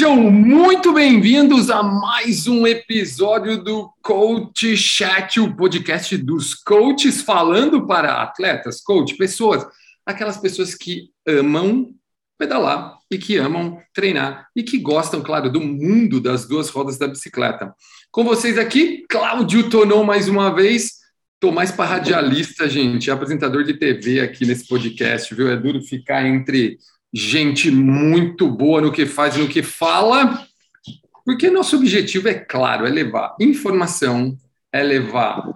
Sejam muito bem-vindos a mais um episódio do Coach Chat, o podcast dos coaches falando para atletas, coach, pessoas, aquelas pessoas que amam pedalar e que amam treinar e que gostam, claro, do mundo das duas rodas da bicicleta. Com vocês aqui, Cláudio Tonon mais uma vez. Estou mais para radialista, gente, apresentador de TV aqui nesse podcast, viu? É duro ficar entre gente muito boa no que faz e no que fala, porque nosso objetivo é claro, é levar informação, é levar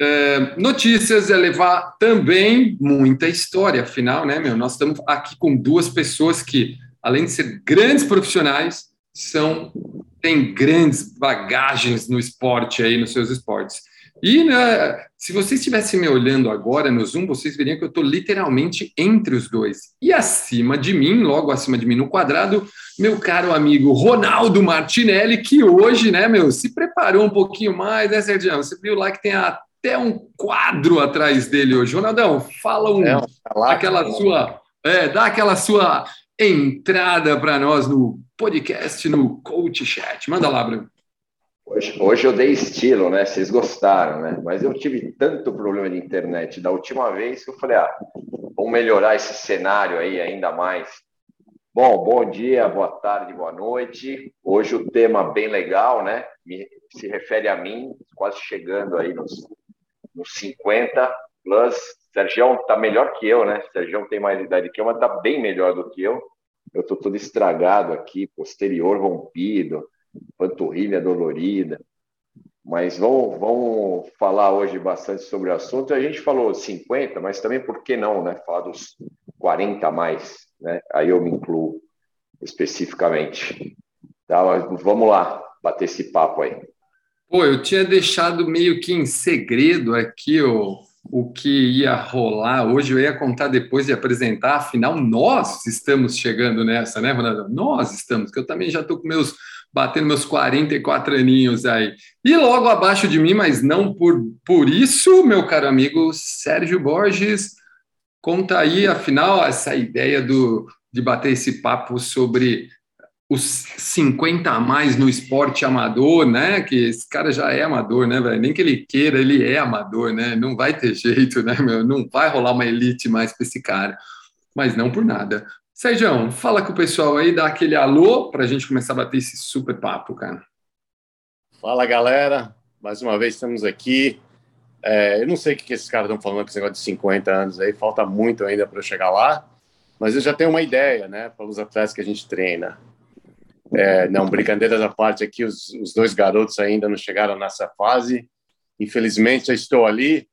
é, notícias, é levar também muita história. Afinal, né, meu, nós estamos aqui com duas pessoas que, além de ser grandes profissionais, são têm grandes bagagens no esporte aí, nos seus esportes. E né, se vocês estivessem me olhando agora no Zoom, vocês veriam que eu estou literalmente entre os dois. E acima de mim, logo acima de mim no quadrado, meu caro amigo Ronaldo Martinelli, que hoje, né, meu, se preparou um pouquinho mais, né, Sérgio? Você viu lá que tem até um quadro atrás dele hoje. Ronaldão, fala um, é, aquela sua, é, dá aquela sua entrada para nós no podcast, no Coach Chat. Manda lá, Bruno. Hoje, hoje eu dei estilo, né? Vocês gostaram, né? Mas eu tive tanto problema de internet da última vez que eu falei, ah, vamos melhorar esse cenário aí ainda mais. Bom, bom dia, boa tarde, boa noite. Hoje o tema bem legal, né? Me, se refere a mim, quase chegando aí nos, nos 50 plus. Sérgio tá melhor que eu, né? Sérgio tem mais idade que eu, mas tá bem melhor do que eu. Eu tô todo estragado aqui, posterior rompido panturrilha dolorida. Mas vamos, vamos falar hoje bastante sobre o assunto. A gente falou 50, mas também por que não, né? Falar dos 40 a mais, né? Aí eu me incluo especificamente. Tá, mas vamos lá, bater esse papo aí. Pô, eu tinha deixado meio que em segredo aqui o, o que ia rolar. Hoje eu ia contar depois de apresentar, afinal, nós estamos chegando nessa, né, Ronaldo? Nós estamos, que eu também já estou com meus batendo meus 44 aninhos aí. E logo abaixo de mim, mas não por, por isso, meu caro amigo Sérgio Borges, conta aí, afinal, essa ideia do, de bater esse papo sobre os 50 a mais no esporte amador, né? Que esse cara já é amador, né, velho? Nem que ele queira, ele é amador, né? Não vai ter jeito, né, meu? Não vai rolar uma elite mais para esse cara. Mas não por nada. Sérgio, fala com o pessoal aí, dá aquele alô para a gente começar a bater esse super papo, cara. Fala, galera. Mais uma vez estamos aqui. É, eu não sei o que esses caras estão falando com esse negócio de 50 anos aí, falta muito ainda para eu chegar lá, mas eu já tenho uma ideia, né, para os atletas que a gente treina. É, não, brincadeiras à parte aqui, os, os dois garotos ainda não chegaram nessa fase. Infelizmente, já estou ali.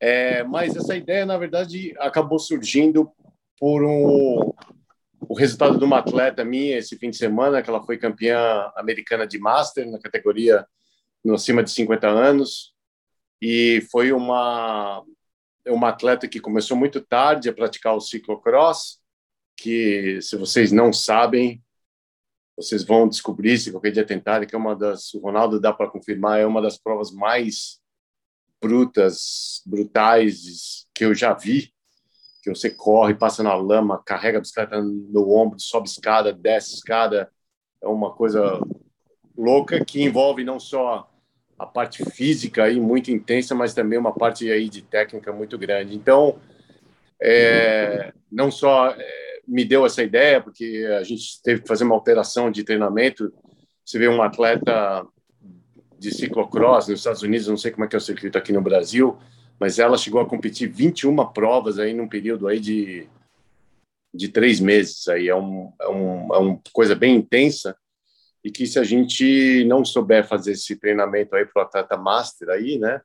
É, mas essa ideia, na verdade, acabou surgindo por um, o resultado de uma atleta minha esse fim de semana, que ela foi campeã americana de Master na categoria no acima de 50 anos. E foi uma uma atleta que começou muito tarde a praticar o ciclocross, que se vocês não sabem, vocês vão descobrir se qualquer dia tentarem que é uma das o Ronaldo dá para confirmar é uma das provas mais brutas, brutais que eu já vi que você corre, passa na lama, carrega a bicicleta no ombro, sobe escada, desce escada, é uma coisa louca que envolve não só a parte física aí muito intensa, mas também uma parte aí de técnica muito grande. Então, é, não só é, me deu essa ideia, porque a gente teve que fazer uma alteração de treinamento. Você vê um atleta de ciclocross nos Estados Unidos, não sei como é que é o circuito aqui no Brasil, mas ela chegou a competir 21 provas aí num período aí de, de três meses. Aí é, um, é, um, é uma coisa bem intensa e que se a gente não souber fazer esse treinamento aí para o atleta master aí, né,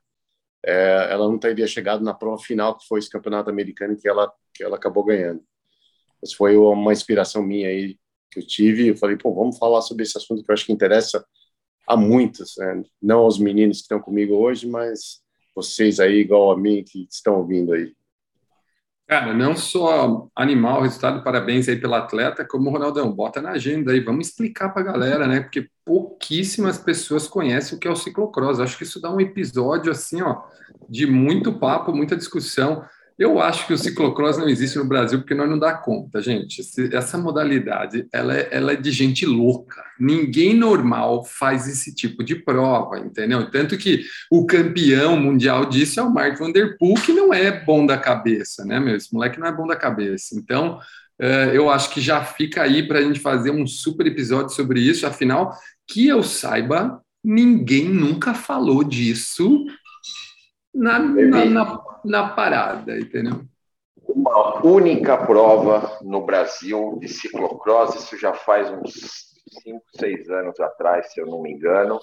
é, ela não teria chegado na prova final que foi esse campeonato americano que ela que ela acabou ganhando. Mas foi uma inspiração minha aí que eu tive. Eu falei, pô, vamos falar sobre esse assunto que eu acho que interessa a muitos, né? não aos meninos que estão comigo hoje, mas vocês aí, igual a mim, que estão ouvindo aí? Cara, não só animal resultado, parabéns aí pelo atleta, como Ronaldão, bota na agenda aí, vamos explicar para a galera, né? Porque pouquíssimas pessoas conhecem o que é o ciclocross. Acho que isso dá um episódio assim, ó, de muito papo, muita discussão. Eu acho que o ciclocross não existe no Brasil porque nós não dá conta, gente. Essa modalidade, ela é, ela é de gente louca. Ninguém normal faz esse tipo de prova, entendeu? Tanto que o campeão mundial disso é o Mark Van Der Poel, que não é bom da cabeça, né, meu? Esse moleque não é bom da cabeça. Então, eh, eu acho que já fica aí para a gente fazer um super episódio sobre isso. Afinal, que eu saiba, ninguém nunca falou disso na, na, na, na parada, entendeu? Uma única prova no Brasil de ciclocross, isso já faz uns 5, 6 anos atrás, se eu não me engano,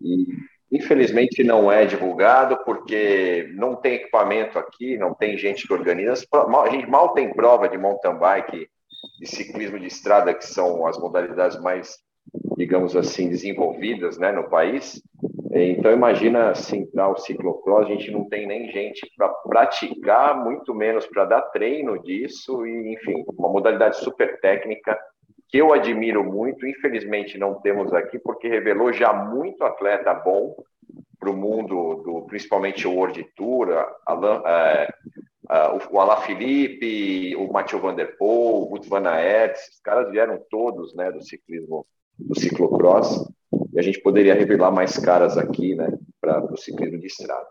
e infelizmente não é divulgado porque não tem equipamento aqui, não tem gente que organiza. A gente mal tem prova de mountain bike e ciclismo de estrada, que são as modalidades mais, digamos assim, desenvolvidas né, no país. Então, imagina assim, o ciclocross, a gente não tem nem gente para praticar, muito menos para dar treino disso, e enfim, uma modalidade super técnica que eu admiro muito. Infelizmente, não temos aqui, porque revelou já muito atleta bom para o mundo, do, principalmente o World Tour, é, é, o Alain Felipe, o Mathieu Van Der Poel, o Wout Van Aert, esses caras vieram todos né, do ciclismo, do ciclocross e a gente poderia revelar mais caras aqui, né, para o ciclismo de estrada.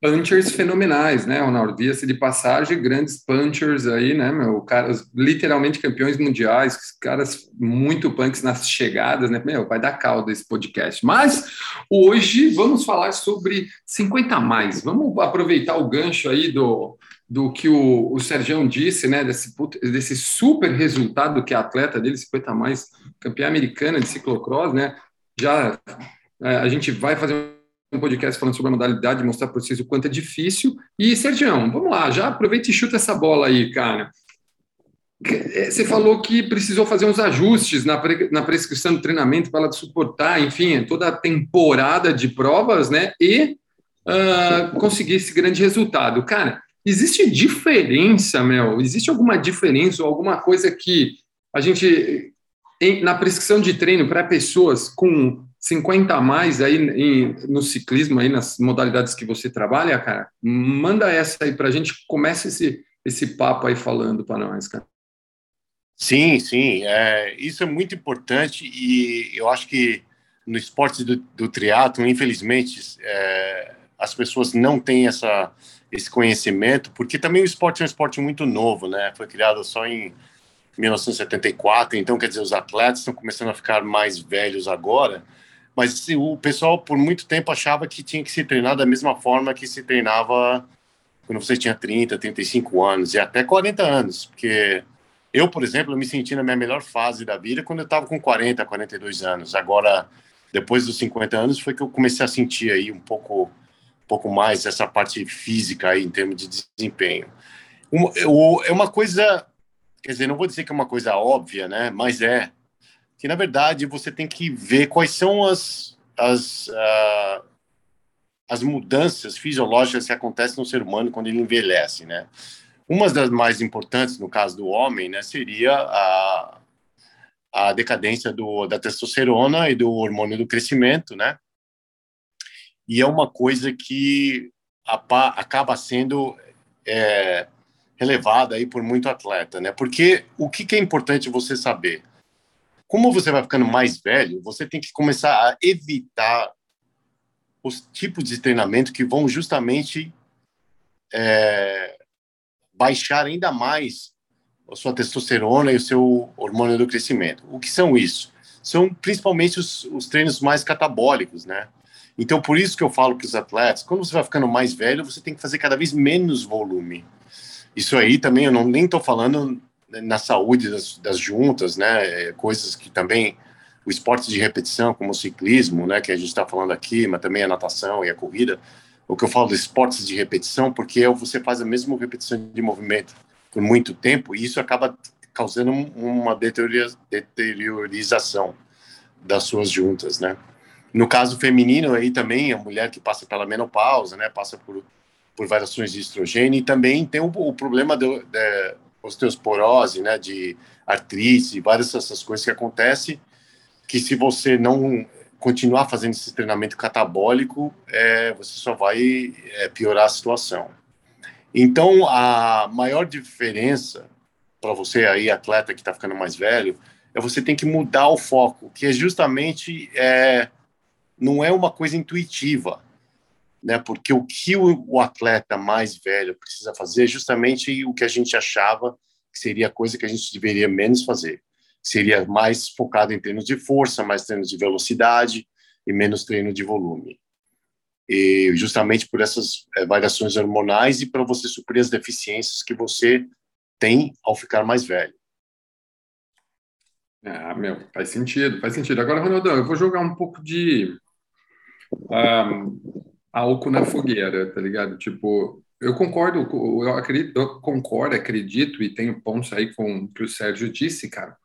Punchers fenomenais, né, Ronaldo? Via-se de passagem, grandes punchers aí, né, meu? Caras literalmente campeões mundiais, caras muito punks nas chegadas, né? Meu, vai dar caldo esse podcast. Mas hoje vamos falar sobre 50 mais. Vamos aproveitar o gancho aí do, do que o, o Sergião disse, né, desse, desse super resultado que a atleta dele, 50 mais, campeã americana de ciclocross, né, já é, a gente vai fazer um podcast falando sobre a modalidade, mostrar para vocês o quanto é difícil. E, Sergião, vamos lá, já aproveita e chuta essa bola aí, cara. É, você falou que precisou fazer uns ajustes na, pre, na prescrição do treinamento para ela suportar, enfim, toda a temporada de provas, né? E uh, conseguir esse grande resultado. Cara, existe diferença, Mel? Existe alguma diferença ou alguma coisa que a gente na prescrição de treino para pessoas com 50 a mais aí em, no ciclismo, aí nas modalidades que você trabalha, cara, manda essa aí para a gente, começa esse, esse papo aí falando para nós, cara. Sim, sim, é, isso é muito importante e eu acho que no esporte do, do triatlo, infelizmente, é, as pessoas não têm essa, esse conhecimento, porque também o esporte é um esporte muito novo, né? Foi criado só em 1974, então quer dizer, os atletas estão começando a ficar mais velhos agora, mas o pessoal por muito tempo achava que tinha que se treinar da mesma forma que se treinava quando você tinha 30, 35 anos e até 40 anos, porque eu, por exemplo, me senti na minha melhor fase da vida quando eu estava com 40, 42 anos. Agora, depois dos 50 anos, foi que eu comecei a sentir aí um pouco, um pouco mais essa parte física aí em termos de desempenho. Uma, é uma coisa quer dizer, não vou dizer que é uma coisa óbvia, né? Mas é que na verdade você tem que ver quais são as as, uh, as mudanças fisiológicas que acontecem no ser humano quando ele envelhece, né? Uma das mais importantes no caso do homem, né, seria a a decadência do, da testosterona e do hormônio do crescimento, né? E é uma coisa que a, acaba sendo é, relevada aí por muito atleta, né? Porque o que, que é importante você saber? Como você vai ficando mais velho, você tem que começar a evitar os tipos de treinamento que vão justamente é, baixar ainda mais a sua testosterona e o seu hormônio do crescimento. O que são isso? São principalmente os, os treinos mais catabólicos, né? Então, por isso que eu falo para os atletas, quando você vai ficando mais velho, você tem que fazer cada vez menos volume. Isso aí também eu não nem estou falando na saúde das, das, juntas, né? É, coisas que também o esporte de repetição, como o ciclismo, né? Que a gente está falando aqui, mas também a natação e a corrida. O que eu falo de esportes de repetição, porque é você faz a mesma repetição de movimento por muito tempo e isso acaba causando uma deteriorização das suas juntas, né? No caso feminino aí também a mulher que passa pela menopausa, né? Passa por por variações de estrogênio, e também tem o, o problema da osteosporose, né, de artrite, várias dessas coisas que acontecem, que se você não continuar fazendo esse treinamento catabólico, é, você só vai é, piorar a situação. Então, a maior diferença para você aí, atleta que está ficando mais velho, é você tem que mudar o foco, que é justamente é, não é uma coisa intuitiva, né? Porque o que o, atleta mais velho precisa fazer é justamente o que a gente achava que seria a coisa que a gente deveria menos fazer. Seria mais focado em treinos de força, mais treinos de velocidade e menos treino de volume. E justamente por essas é, variações hormonais e para você suprir as deficiências que você tem ao ficar mais velho. Ah, meu, faz sentido, faz sentido. Agora, Ronaldão, eu vou jogar um pouco de um, álcool na fogueira, tá ligado? Tipo, eu concordo, eu acredito, eu concordo, acredito e tenho pontos aí com o que o Sérgio disse, cara.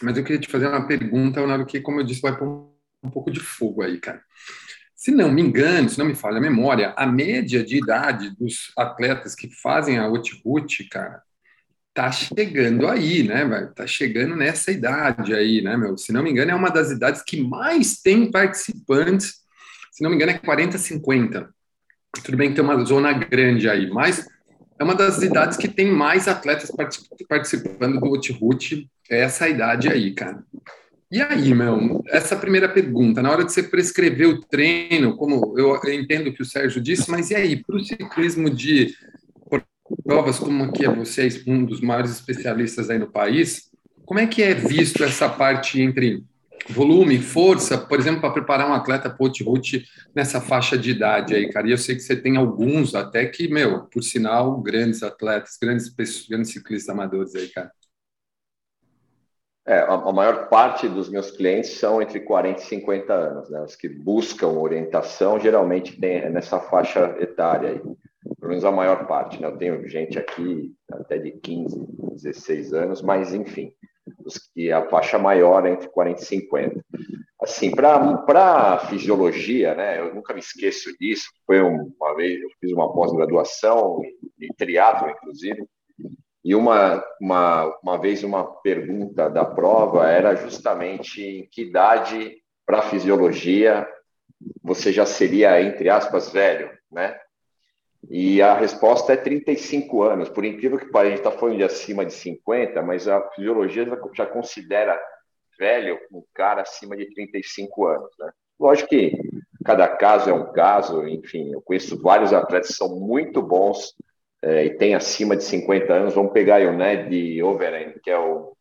Mas eu queria te fazer uma pergunta, Ronaldo, que, como eu disse, vai pôr um pouco de fogo aí, cara. Se não me engano, se não me falha a memória, a média de idade dos atletas que fazem a Output, cara, tá chegando aí, né, velho? Tá chegando nessa idade aí, né, meu? Se não me engano, é uma das idades que mais tem participantes. Se não me engano, é 40, 50. Tudo bem que tem uma zona grande aí, mas é uma das idades que tem mais atletas participando do Outroot, é essa idade aí, cara. E aí, meu, essa primeira pergunta, na hora de você prescrever o treino, como eu entendo que o Sérgio disse, mas e aí, para o ciclismo de provas como aqui é vocês, um dos maiores especialistas aí no país, como é que é visto essa parte entre volume, força, por exemplo, para preparar um atleta put root nessa faixa de idade aí, cara? E eu sei que você tem alguns até que, meu, por sinal, grandes atletas, grandes, grandes ciclistas amadores aí, cara. É, a, maior parte dos meus clientes são entre 40 e 50 anos, né? Os que buscam orientação geralmente tem nessa faixa etária aí pelo menos a maior parte, né? Eu tenho gente aqui até de 15, 16 anos, mas enfim, que a faixa maior é entre 40 e 50. Assim, para fisiologia, né? Eu nunca me esqueço disso. Foi uma vez, eu fiz uma pós-graduação em triatlo, inclusive, e uma, uma, uma vez uma pergunta da prova era justamente em que idade para fisiologia você já seria, entre aspas, velho, né? E a resposta é 35 anos. Por incrível que pareça, a gente está falando de acima de 50, mas a fisiologia já considera velho um cara acima de 35 anos. Né? Lógico que cada caso é um caso, enfim, eu conheço vários atletas que são muito bons é, e têm acima de 50 anos. Vamos pegar aí o Ned Overen, que é, o,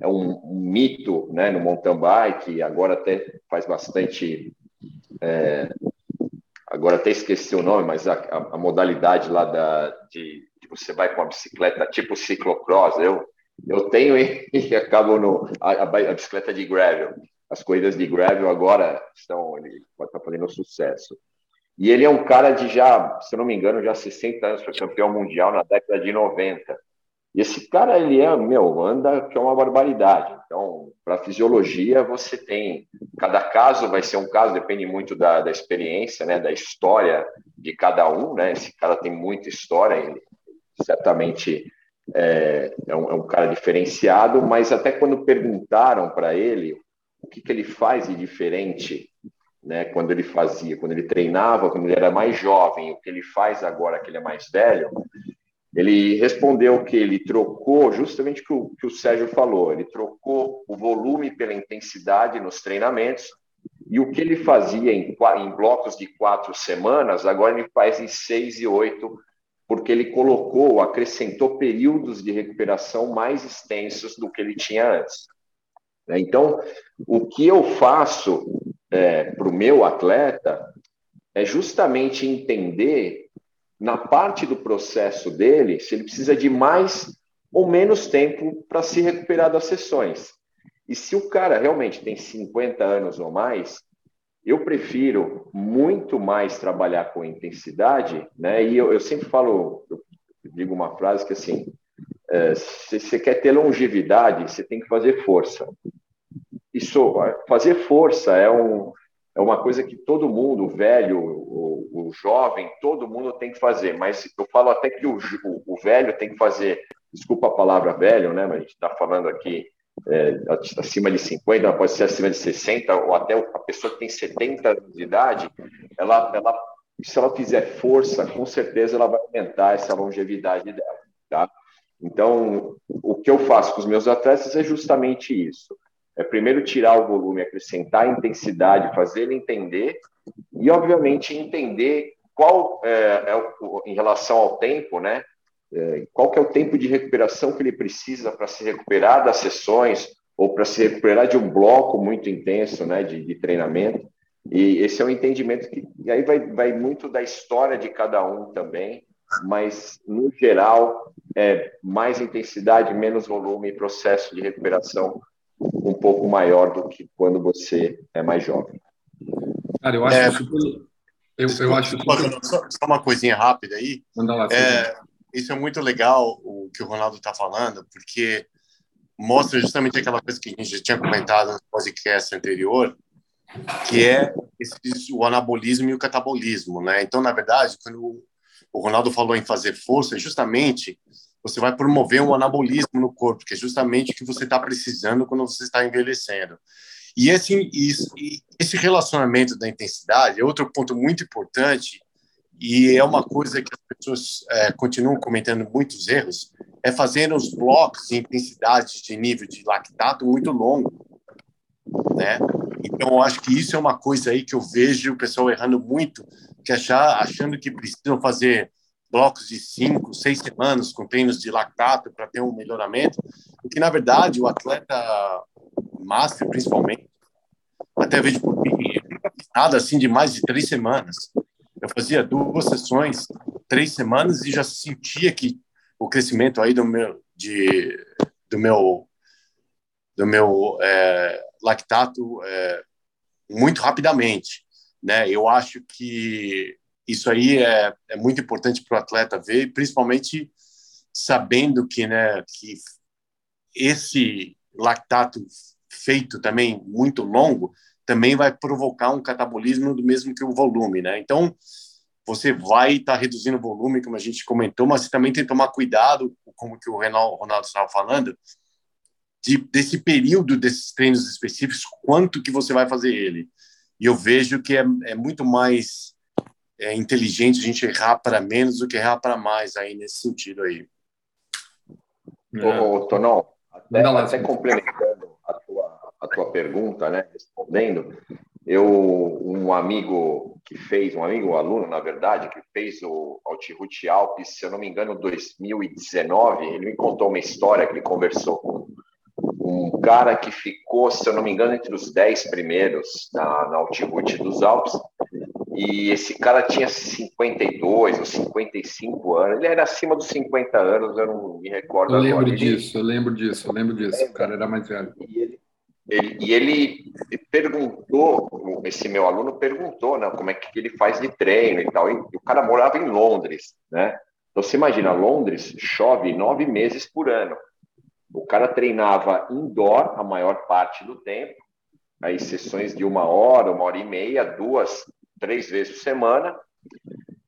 é um, um, mito né, no mountain bike, agora até faz bastante é, agora até esqueci o nome, mas a, a, a modalidade lá da, de, de, você vai com uma bicicleta tipo ciclocross, eu, eu tenho e, e acabo no, a, a, bicicleta de gravel. As corridas de gravel agora estão, ele está fazendo sucesso. E ele é um cara de já, se eu não me engano, já 60 anos, foi campeão mundial na década de 90. E esse cara, ele é, meu, anda que é uma barbaridade. Então, para fisiologia, você tem. Cada caso vai ser um caso, depende muito da, da experiência, né, da história de cada um, né? Esse cara tem muita história, ele certamente é, é, um, é um cara diferenciado, mas até quando perguntaram para ele o que, que ele faz de diferente né, quando ele fazia, quando ele treinava, quando ele era mais jovem, o que ele faz agora que ele é mais velho, ele respondeu que ele trocou justamente o que o, Sérgio falou, ele trocou o volume pela intensidade nos treinamentos. E o que ele fazia em, em blocos de quatro semanas, agora ele faz em seis e oito, porque ele colocou, acrescentou períodos de recuperação mais extensos do que ele tinha antes. Então, o que eu faço é, para o meu atleta é justamente entender na parte do processo dele, se ele precisa de mais ou menos tempo para se recuperar das sessões. E se o cara realmente tem 50 anos ou mais, eu prefiro muito mais trabalhar com intensidade, né? E eu, eu sempre falo, eu digo uma frase que assim, é, se você quer ter longevidade, você tem que fazer força. Isso, fazer força é um, é uma coisa que todo mundo, o velho, o, o, jovem, todo mundo tem que fazer. Mas eu falo até que o, o, o velho tem que fazer, desculpa a palavra velho, né? Mas a gente está falando aqui é, acima de 50, pode ser acima de 60, ou até a pessoa que tem 70 anos de idade, ela, ela se ela fizer força, com certeza ela vai aumentar essa longevidade dela, tá? Então, o que eu faço com os meus atletas é justamente isso. É primeiro tirar o volume, acrescentar a intensidade, fazer ele entender e, obviamente, entender qual é, é o, em relação ao tempo, né? É, qual que é o tempo de recuperação que ele precisa para se recuperar das sessões ou para se recuperar de um bloco muito intenso, né, de, de treinamento. E esse é um entendimento que e aí vai, vai muito da história de cada um também, mas no geral é mais intensidade, menos volume e processo de recuperação um pouco maior do que quando você é mais jovem. Cara, eu acho é, super, eu, eu acho super... só, só, uma coisinha rápida aí. Manda lá. É, isso é muito legal o que o Ronaldo está falando, porque mostra justamente aquela coisa que a gente já tinha comentado no podcast anterior, que é esse, o anabolismo e o catabolismo, né? Então, na verdade, quando o Ronaldo falou em fazer força, justamente você vai promover um anabolismo no corpo, que é justamente o que você está precisando quando você está envelhecendo. E esse, esse relacionamento da intensidade é outro ponto muito importante e é uma coisa que as pessoas é, continuam cometendo muitos erros, é fazer os blocos de intensidade de nível de lactato muito longo, né? Então, eu acho que isso é uma coisa aí que eu vejo o pessoal errando muito, que achar, achando que precisam fazer blocos de cinco, seis semanas com treinos de lactato para ter um melhoramento, porque na verdade o atleta master, principalmente, até vejo por mim, nada assim de mais de três semanas. Eu fazia duas sessões, três semanas e já sentia que o crescimento aí do meu de do meu do meu é, lactato é, muito rapidamente, né? Eu acho que isso aí é, é muito importante para o atleta ver, principalmente sabendo que, né, que esse lactato feito também muito longo também vai provocar um catabolismo do mesmo que o volume, né? Então, você vai estar tá reduzindo o volume, como a gente comentou, mas você também tem que tomar cuidado, como que o Ronaldo estava falando, de, desse período desses treinos específicos, quanto que você vai fazer ele. E eu vejo que é, é muito mais é, inteligente a gente errar para menos do que errar para mais aí nesse sentido aí. É. Ô, Tonão, até, até complementando a tua, a tua pergunta, né, respondendo, eu, um amigo que fez, um amigo, um aluno, na verdade, que fez o Altiroute Alpes, se eu não me engano, 2019, ele me contou uma história que ele conversou com um cara que ficou, se eu não me engano, entre os 10 primeiros na, na Altiroute dos Alpes, e esse cara tinha 52 ou 55 anos, ele era acima dos 50 anos, eu não me recordo Eu lembro agora. disso, eu lembro disso, eu lembro disso, o cara era mais velho. E ele, ele, e ele perguntou, esse meu aluno perguntou, né, como é que ele faz de treino e tal, e o cara morava em Londres, né? Então, você imagina, Londres chove nove meses por ano. O cara treinava indoor a maior parte do tempo, aí sessões de uma hora, uma hora e meia, duas, três vezes por semana.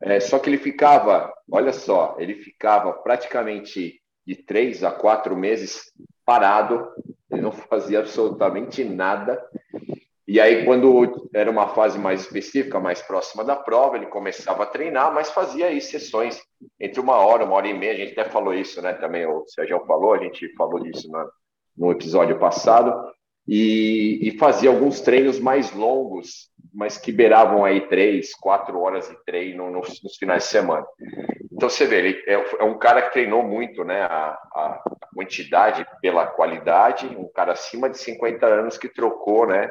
É, só que ele ficava, olha só, ele ficava praticamente de três a quatro meses parado, ele não fazia absolutamente nada. E aí, quando era uma fase mais específica, mais próxima da prova, ele começava a treinar, mas fazia aí sessões entre uma hora, uma hora e meia. A gente até falou isso, né? Também o Sérgio falou, a gente falou disso no, no episódio passado. E, e, fazia alguns treinos mais longos, mas que beiravam aí três, quatro horas de treino nos, nos finais de semana. Então você vê, ele é, é um cara que treinou muito, né? A, a, quantidade pela qualidade, um cara acima de 50 anos que trocou, né?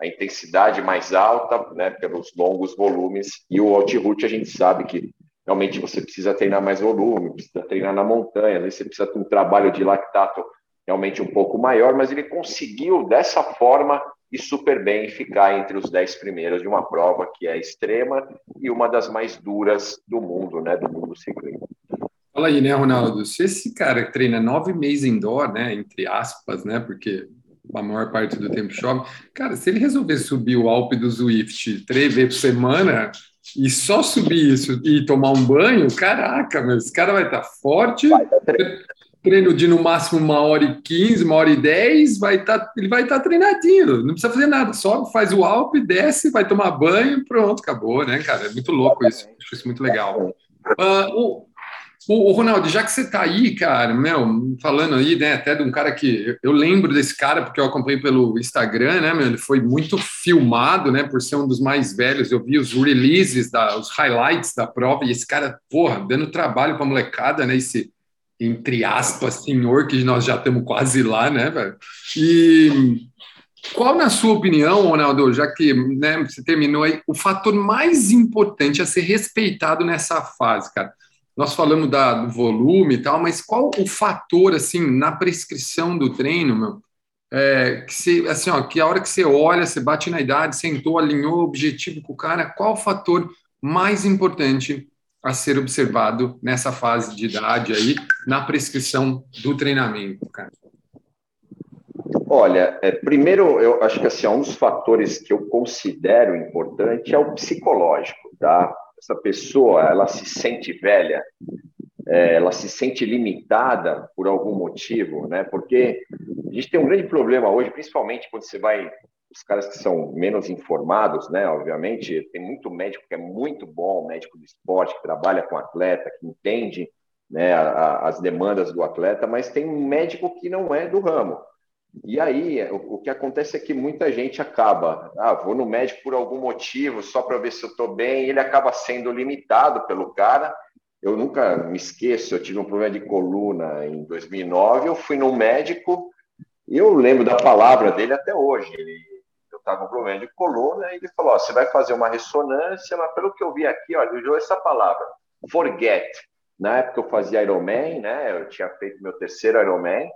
A intensidade mais alta, né? Pelos longos volumes. E o Altiroute a gente sabe que realmente você precisa treinar mais volume, precisa treinar na montanha, né? você precisa ter um trabalho de lactato realmente um pouco maior, mas ele conseguiu dessa forma e super bem ficar entre os dez primeiros de uma prova que é extrema e uma das mais duras do mundo, né? Do mundo ciclismo. Fala aí, né, Ronaldo? Se esse cara treina nove meses indoor, né, entre aspas, né, porque a maior parte do tempo chove, cara, se ele resolver subir o Alpe do Zwift três vezes por semana e só subir isso e tomar um banho, caraca, meu, esse cara vai estar tá forte. Vai treino de no máximo uma hora e quinze, uma hora e dez, vai tá, ele vai estar tá treinadinho, não precisa fazer nada, sobe, faz o alpe, desce, vai tomar banho, pronto, acabou, né, cara? É muito louco isso, acho isso muito legal. Uh, o, o, o, Ronaldo, já que você está aí, cara, meu, falando aí, né, até de um cara que eu lembro desse cara porque eu acompanhei pelo Instagram, né, meu, ele foi muito filmado, né, por ser um dos mais velhos. Eu vi os releases, da, os highlights da prova e esse cara, porra, dando trabalho para molecada, né, esse entre aspas senhor que nós já estamos quase lá, né, velho. E qual, na sua opinião, Ronaldo, já que né, você terminou aí, o fator mais importante a ser respeitado nessa fase, cara? nós falamos da, do volume e tal, mas qual o fator, assim, na prescrição do treino, meu, é, que você, assim, ó, que a hora que você olha, você bate na idade, sentou, alinhou o objetivo com o cara, qual o fator mais importante a ser observado nessa fase de idade aí, na prescrição do treinamento, cara? Olha, é, primeiro, eu acho que assim, um dos fatores que eu considero importante é o psicológico, tá? essa pessoa ela se sente velha, é, ela se sente limitada por algum motivo, né? Porque a gente tem um grande problema hoje, principalmente quando você vai os caras que são menos informados, né? Obviamente, tem muito médico que é muito bom, médico do esporte, que trabalha com atleta, que entende né, a, a, as demandas do atleta, mas tem um médico que não é do ramo. E aí, o, o, que acontece é que muita gente acaba, ah, vou no médico por algum motivo, só para ver se eu estou bem, ele acaba sendo limitado pelo cara. Eu nunca me esqueço, eu tive um problema de coluna em 2009, eu fui no médico, e eu lembro da palavra dele até hoje. Ele, estava com problema de coluna, e ele falou: você vai fazer uma ressonância, mas pelo que eu vi aqui, olha, ele usou essa palavra, forget. Na época eu fazia Ironman, né? Eu tinha feito meu terceiro Ironman,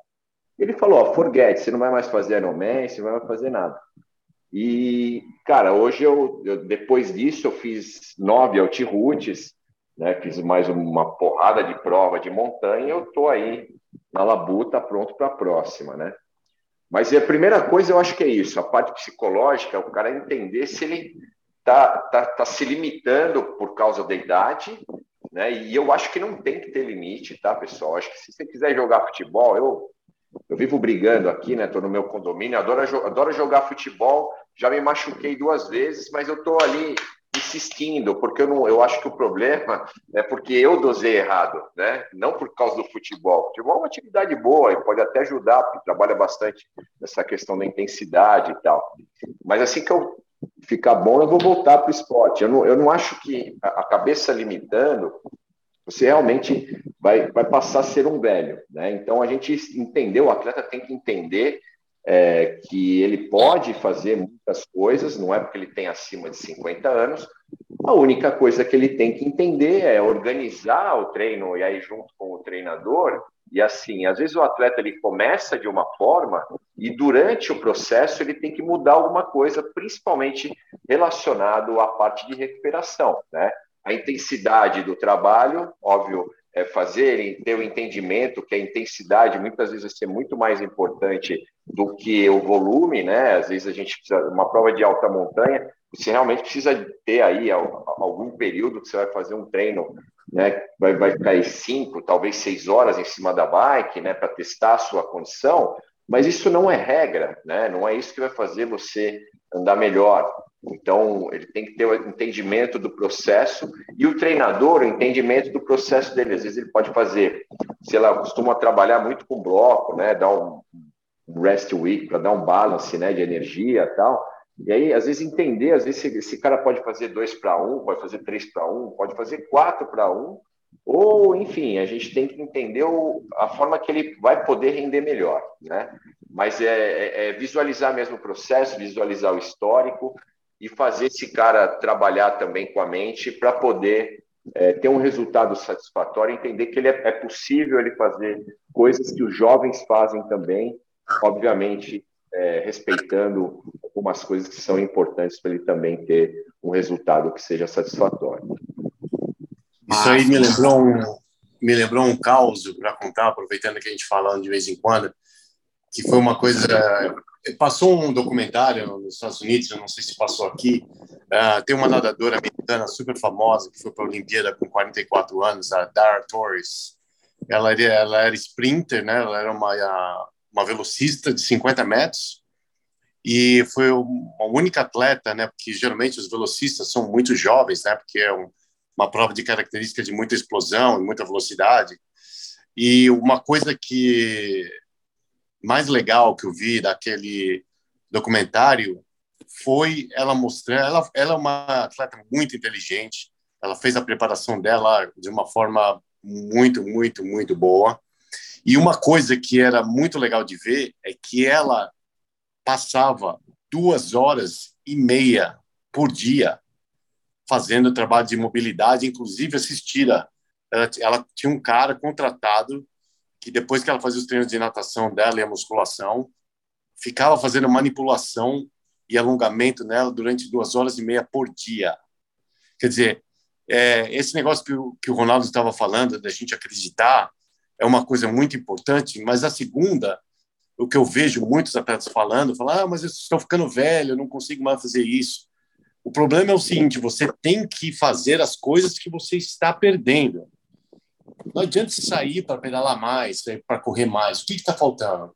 ele falou, ó, forget, você não vai mais fazer Ironman, você não vai mais fazer nada. E, cara, hoje eu, eu depois disso, eu fiz nove altirutes, né, fiz mais uma porrada de prova de montanha e eu tô aí na labuta, pronto para a próxima, né? Mas a primeira coisa eu acho que é isso, a parte psicológica, o cara entender se ele tá, tá, tá se limitando por causa da idade, né? E eu acho que não tem que ter limite, tá, pessoal? Acho que se você quiser jogar futebol, eu eu vivo brigando aqui, né? Estou no meu condomínio, adoro, adoro jogar futebol. Já me machuquei duas vezes, mas eu estou ali insistindo, porque eu, não, eu acho que o problema é porque eu dosei errado, né? Não por causa do futebol. futebol é uma atividade boa e pode até ajudar, porque trabalha bastante nessa questão da intensidade e tal. Mas assim que eu ficar bom, eu vou voltar para o esporte. Eu não, eu não acho que a cabeça limitando você realmente vai, vai passar a ser um velho. Né? Então, a gente entendeu, o atleta tem que entender é, que ele pode fazer muitas coisas, não é porque ele tem acima de 50 anos. A única coisa que ele tem que entender é organizar o treino e aí junto com o treinador. E assim, às vezes o atleta ele começa de uma forma e durante o processo ele tem que mudar alguma coisa, principalmente relacionado à parte de recuperação, né? a intensidade do trabalho, óbvio, é fazer, ter o entendimento que a intensidade muitas vezes vai ser muito mais importante do que o volume, né? Às vezes a gente precisa, uma prova de alta montanha, você realmente precisa ter aí algum período que você vai fazer um treino, né? Vai, vai ficar cinco, talvez seis horas em cima da bike, né? Para testar a sua condição, mas isso não é regra, né? Não é isso que vai fazer você andar melhor. Então, ele tem que ter o entendimento do processo e o treinador, o entendimento do processo dele. Às vezes ele pode fazer, sei lá, costuma trabalhar muito com bloco, né? Dar um rest week para dar um balance, né? De energia e tal. E aí, às vezes, entender, às vezes, esse cara pode fazer dois para um, pode fazer três para um, pode fazer quatro para um, ou, enfim, a gente tem que entender o, a forma que ele vai poder render melhor, né? Mas é, é, é visualizar mesmo o processo, visualizar o histórico, e fazer esse cara trabalhar também com a mente para poder é, ter um resultado satisfatório, entender que ele é, é, possível ele fazer coisas que os jovens fazem também, obviamente é, respeitando algumas coisas que são importantes para ele também ter um resultado que seja satisfatório. Isso aí me lembrou um, me lembrou um caos para contar, aproveitando que a gente falando de vez em quando, que foi uma coisa passou um documentário nos Estados Unidos, eu não sei se passou aqui. Uh, tem uma nadadora americana super famosa que foi para a Olimpíada com 44 anos, a Dara Torres. ela, ela era sprinter, né? Ela era uma, uma velocista de 50 metros e foi a única atleta, né? Porque geralmente os velocistas são muito jovens, né? Porque é um, uma prova de característica de muita explosão e muita velocidade. E uma coisa que mais legal que eu vi daquele documentário foi ela mostrar, ela, ela é uma atleta muito inteligente, ela fez a preparação dela de uma forma muito, muito, muito boa. E uma coisa que era muito legal de ver é que ela passava duas horas e meia por dia fazendo trabalho de mobilidade, inclusive assistida. Ela, ela tinha um cara contratado que depois que ela fazia os treinos de natação dela e a musculação, ficava fazendo manipulação e alongamento nela durante duas horas e meia por dia. Quer dizer, é, esse negócio que o, que o Ronaldo estava falando, da gente acreditar, é uma coisa muito importante, mas a segunda, o que eu vejo muitos atletas falando, falar, ah, mas eu estou ficando velho, eu não consigo mais fazer isso. O problema é o seguinte, você tem que fazer as coisas que você está perdendo. Não adianta você sair para pedalar mais, para correr mais. O que está faltando?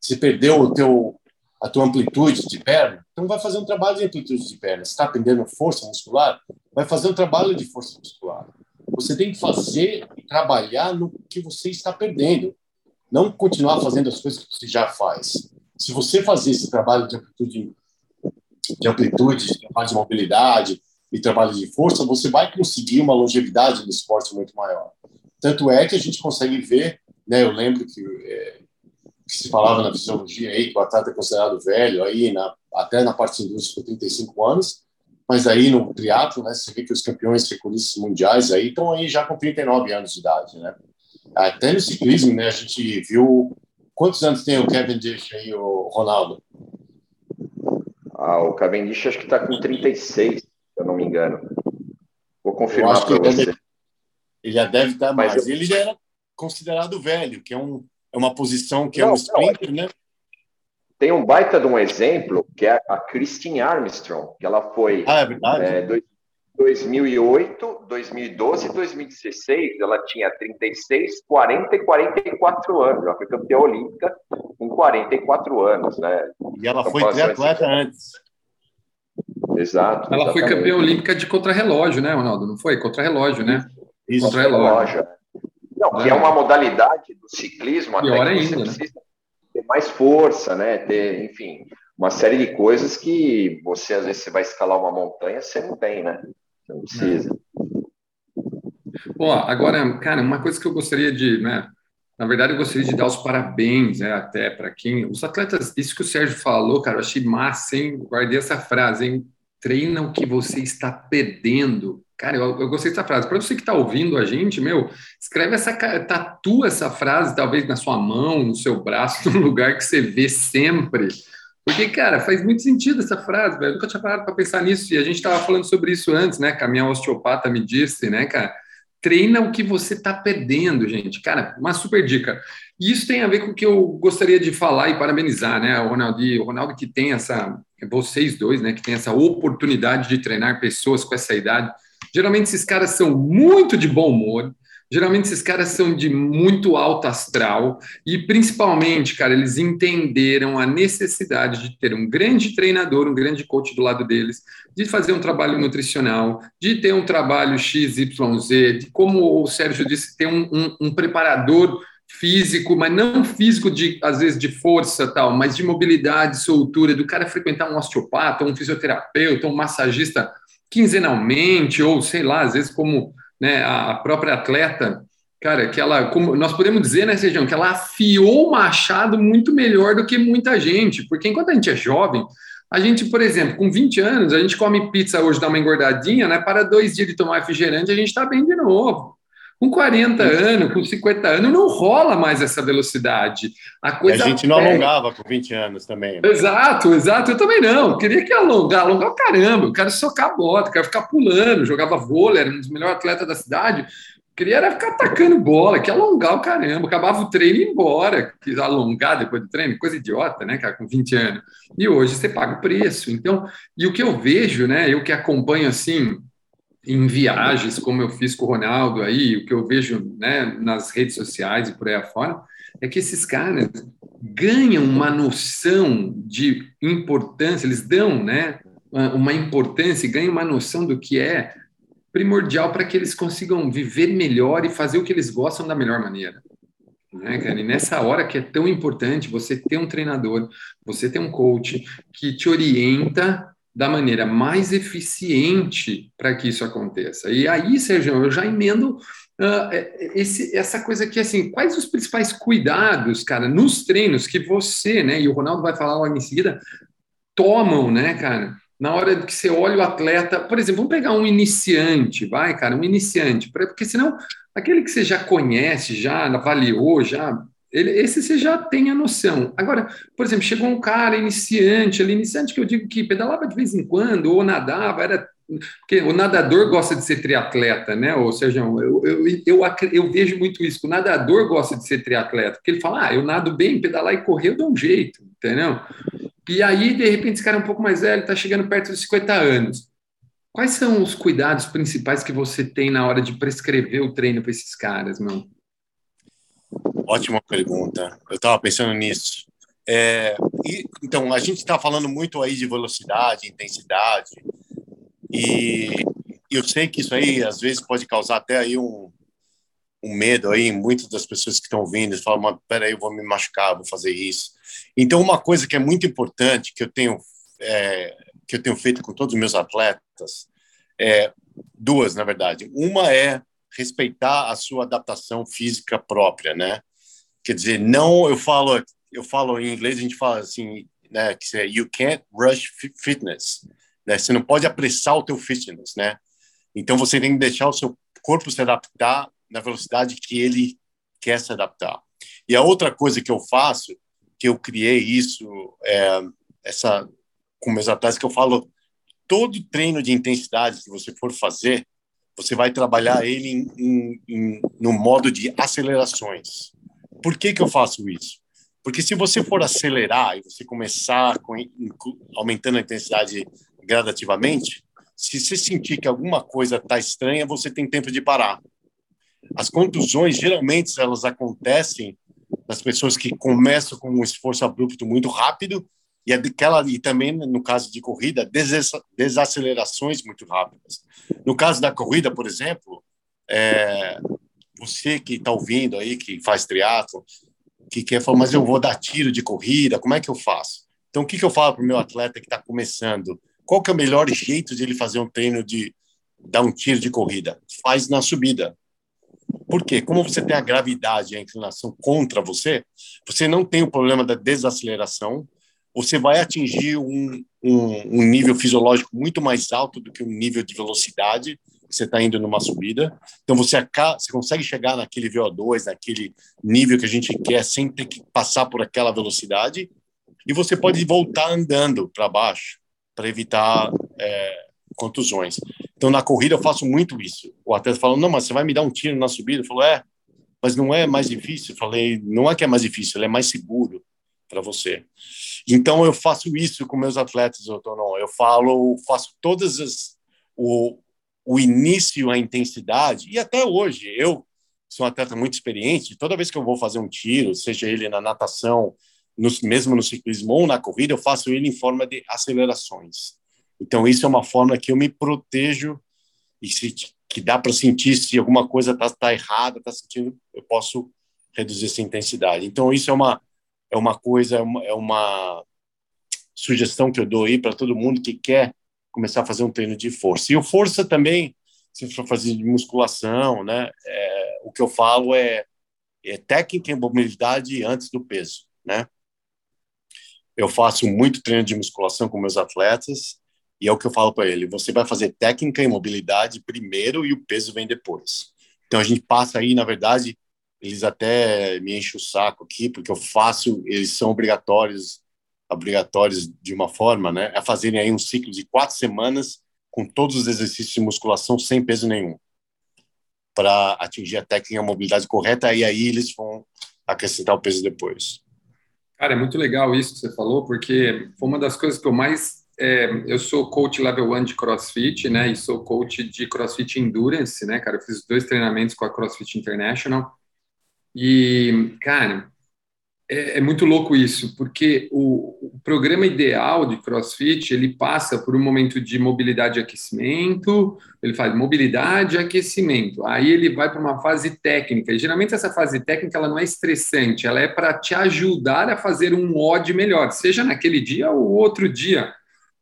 Você perdeu o teu, a tua amplitude de perna, então vai fazer um trabalho de amplitude de perna. Você está perdendo força muscular, vai fazer um trabalho de força muscular. Você tem que fazer e trabalhar no que você está perdendo, não continuar fazendo as coisas que você já faz. Se você fazer esse trabalho de amplitude, de amplitude, de trabalho de mobilidade e trabalho de força, você vai conseguir uma longevidade no esporte muito maior. Tanto é que a gente consegue ver, né? Eu lembro que é, que se falava na fisiologia aí, que o atleta é considerado velho, aí na, até na parte indústria com 35 anos, mas aí no triatlo, né, você vê que os campeões recordistas mundiais aí estão aí já com 39 anos de idade, né? Até no ciclismo, né, a gente viu quantos anos tem o Cavendish aí, o Ronaldo? Ah, o Cavendish acho que está com 36, se eu não me engano. Vou confirmar para você. Ele já deve estar mais. Eu... Ele já era considerado velho, que é um é uma posição que não, é um sprinter, não, né? Tem um baita de um exemplo, que é a Christine Armstrong, que ela foi ah, é verdade. É, 2008, 2012 2016, ela tinha 36, 40 e 44 anos. Ela foi campeã olímpica com 44 anos, né? E ela então, foi triatleta antes. Exato. Ela exatamente. foi campeã olímpica de contrarrelógio, né, Ronaldo? Não foi? Contrarrelógio, né? Isso, contrarrelógio. Não, que é, é uma modalidade do ciclismo Pior até que ainda, você né? ter mais força, né? Ter, enfim, uma série de coisas que você, às vezes, você vai escalar uma montanha, você não tem, né? Você não precisa. Bom, agora, cara, uma coisa que eu gostaria de, né? Na verdade, eu gostaria de dar os parabéns, né, até para quem. Os atletas, isso que o Sérgio falou, cara, eu achei massa, hein? Guardei essa frase, hein? Treina o que você está perdendo Cara, eu, eu gostei dessa frase. Para você que está ouvindo a gente, meu, escreve essa, tatua essa frase, talvez na sua mão, no seu braço, num lugar que você vê sempre. Porque, cara, faz muito sentido essa frase, velho. Eu nunca tinha parado para pensar nisso. E a gente estava falando sobre isso antes, né? Que a minha osteopata me disse, né, cara? Treina o que você está perdendo, gente. Cara, uma super dica. E isso tem a ver com o que eu gostaria de falar e parabenizar, né? O Ronaldo, o Ronaldo que tem essa, vocês dois, né? Que tem essa oportunidade de treinar pessoas com essa idade Geralmente esses caras são muito de bom humor, geralmente esses caras são de muito alto astral e principalmente, cara, eles entenderam a necessidade de ter um grande treinador, um grande coach do lado deles, de fazer um trabalho nutricional, de ter um trabalho XYZ, de como o Sérgio disse, ter um, um, um preparador físico, mas não físico de às vezes de força tal, mas de mobilidade, soltura, do cara frequentar um osteopata, um fisioterapeuta, um massagista quinzenalmente, ou sei lá, às vezes como né, a própria atleta, cara, que ela, como nós podemos dizer, né, Sejão, que ela afiou o machado muito melhor do que muita gente, porque enquanto a gente é jovem, a gente, por exemplo, com 20 anos, a gente come pizza hoje, dá uma engordadinha, né? Para dois dias de tomar refrigerante, a gente está bem de novo. Com 40 anos, com 50 anos, não rola mais essa velocidade. A, coisa a gente não alongava com 20 anos também. Né? Exato, exato. Eu também não. Eu queria que alongar, alongar o caramba. Eu quero socar a bota, eu quero ficar pulando. Jogava vôlei, era um dos melhores atletas da cidade. Eu queria era ficar atacando bola, que alongar o caramba. Acabava o treino e ir embora. Quis alongar depois do treino, coisa idiota, né, cara, com 20 anos. E hoje você paga o preço. Então, e o que eu vejo, né, eu que acompanho assim em viagens, como eu fiz com o Ronaldo aí, o que eu vejo né, nas redes sociais e por aí afora, é que esses caras ganham uma noção de importância, eles dão né, uma importância e ganham uma noção do que é primordial para que eles consigam viver melhor e fazer o que eles gostam da melhor maneira. Né, cara? E nessa hora que é tão importante você ter um treinador, você ter um coach que te orienta da maneira mais eficiente para que isso aconteça. E aí, Sérgio, eu já emendo uh, esse, essa coisa aqui, assim, quais os principais cuidados, cara, nos treinos que você, né, e o Ronaldo vai falar logo em seguida, tomam, né, cara, na hora que você olha o atleta, por exemplo, vamos pegar um iniciante, vai, cara, um iniciante, porque senão aquele que você já conhece, já avaliou, já ele, esse você já tem a noção. Agora, por exemplo, chegou um cara iniciante, ali, iniciante que eu digo que pedalava de vez em quando, ou nadava, era. Porque o nadador gosta de ser triatleta, né? Ou seja, eu, eu, eu, eu, vejo muito isso. O nadador gosta de ser triatleta, porque ele fala, ah, eu nado bem, pedalar e correr, eu dou um jeito, entendeu? E aí, de repente, esse cara é um pouco mais velho, está chegando perto dos 50 anos. Quais são os cuidados principais que você tem na hora de prescrever o treino para esses caras, meu? Ótima pergunta. Eu estava pensando nisso. É, e, então, a gente está falando muito aí de velocidade, intensidade, e eu sei que isso aí às vezes pode causar até aí um, um medo aí em muitas das pessoas que estão ouvindo, eles falam, mas peraí, eu vou me machucar, vou fazer isso. Então, uma coisa que é muito importante, que eu tenho, é, que eu tenho feito com todos os meus atletas, é duas, na verdade. Uma é respeitar a sua adaptação física própria, né? Quer dizer, não, eu falo, eu falo em inglês, a gente fala assim, né, que é you can't rush fitness, né? Você não pode apressar o teu fitness, né? Então você tem que deixar o seu corpo se adaptar na velocidade que ele quer se adaptar. E a outra coisa que eu faço, que eu criei isso, é, essa com meus atletas, que eu falo, todo treino de intensidade que você for fazer, você vai trabalhar ele em, em, em, no modo de acelerações. Por que, que eu faço isso? Porque se você for acelerar e você começar com, aumentando a intensidade gradativamente, se você sentir que alguma coisa está estranha, você tem tempo de parar. As contusões, geralmente, elas acontecem nas pessoas que começam com um esforço abrupto muito rápido e, aquela, e também, no caso de corrida, desacelerações muito rápidas. No caso da corrida, por exemplo, é, você que está ouvindo aí, que faz triatlo, que quer falar, mas eu vou dar tiro de corrida, como é que eu faço? Então, o que, que eu falo para o meu atleta que está começando? Qual que é o melhor jeito de ele fazer um treino de dar um tiro de corrida? Faz na subida. Por quê? Como você tem a gravidade e a inclinação contra você, você não tem o problema da desaceleração, você vai atingir um, um, um nível fisiológico muito mais alto do que um nível de velocidade, você está indo numa subida. Então você, você consegue chegar naquele VO2, naquele nível que a gente quer, sem ter que passar por aquela velocidade. E você pode voltar andando para baixo para evitar é, contusões. Então na corrida eu faço muito isso. O atleta falou: não, mas você vai me dar um tiro na subida? Eu falo: é, mas não é mais difícil. Eu falei: não é que é mais difícil, é mais seguro para você. Então eu faço isso com meus atletas, não, eu falo, faço todas as o, o início, a intensidade, e até hoje, eu sou um atleta muito experiente, toda vez que eu vou fazer um tiro, seja ele na natação, no, mesmo no ciclismo ou na corrida, eu faço ele em forma de acelerações. Então, isso é uma forma que eu me protejo e se, que dá para sentir se alguma coisa está tá errada, está sentindo, eu posso reduzir essa intensidade. Então, isso é uma, é uma coisa, é uma, é uma sugestão que eu dou aí para todo mundo que quer começar a fazer um treino de força. E o força também, se for fazer de musculação, né? É, o que eu falo é, é técnica e mobilidade antes do peso, né? Eu faço muito treino de musculação com meus atletas e é o que eu falo para ele: você vai fazer técnica e mobilidade primeiro e o peso vem depois. Então a gente passa aí, na verdade, eles até me enchem o saco aqui porque eu faço, eles são obrigatórios obrigatórios de uma forma, né, é fazerem aí um ciclo de quatro semanas com todos os exercícios de musculação sem peso nenhum, para atingir a técnica e a mobilidade correta, e aí eles vão acrescentar o peso depois. Cara, é muito legal isso que você falou, porque foi uma das coisas que eu mais é, eu sou coach level 1 de CrossFit, né? E sou coach de CrossFit Endurance, né, cara? Eu fiz dois treinamentos com a CrossFit International. E, cara, é, é, muito louco isso, porque o, o, programa ideal de CrossFit ele passa por um momento de mobilidade e aquecimento, ele faz mobilidade e aquecimento, aí ele vai para uma fase técnica, e geralmente essa fase técnica ela não é estressante, ela é para te ajudar a fazer um odd melhor, seja naquele dia ou outro dia,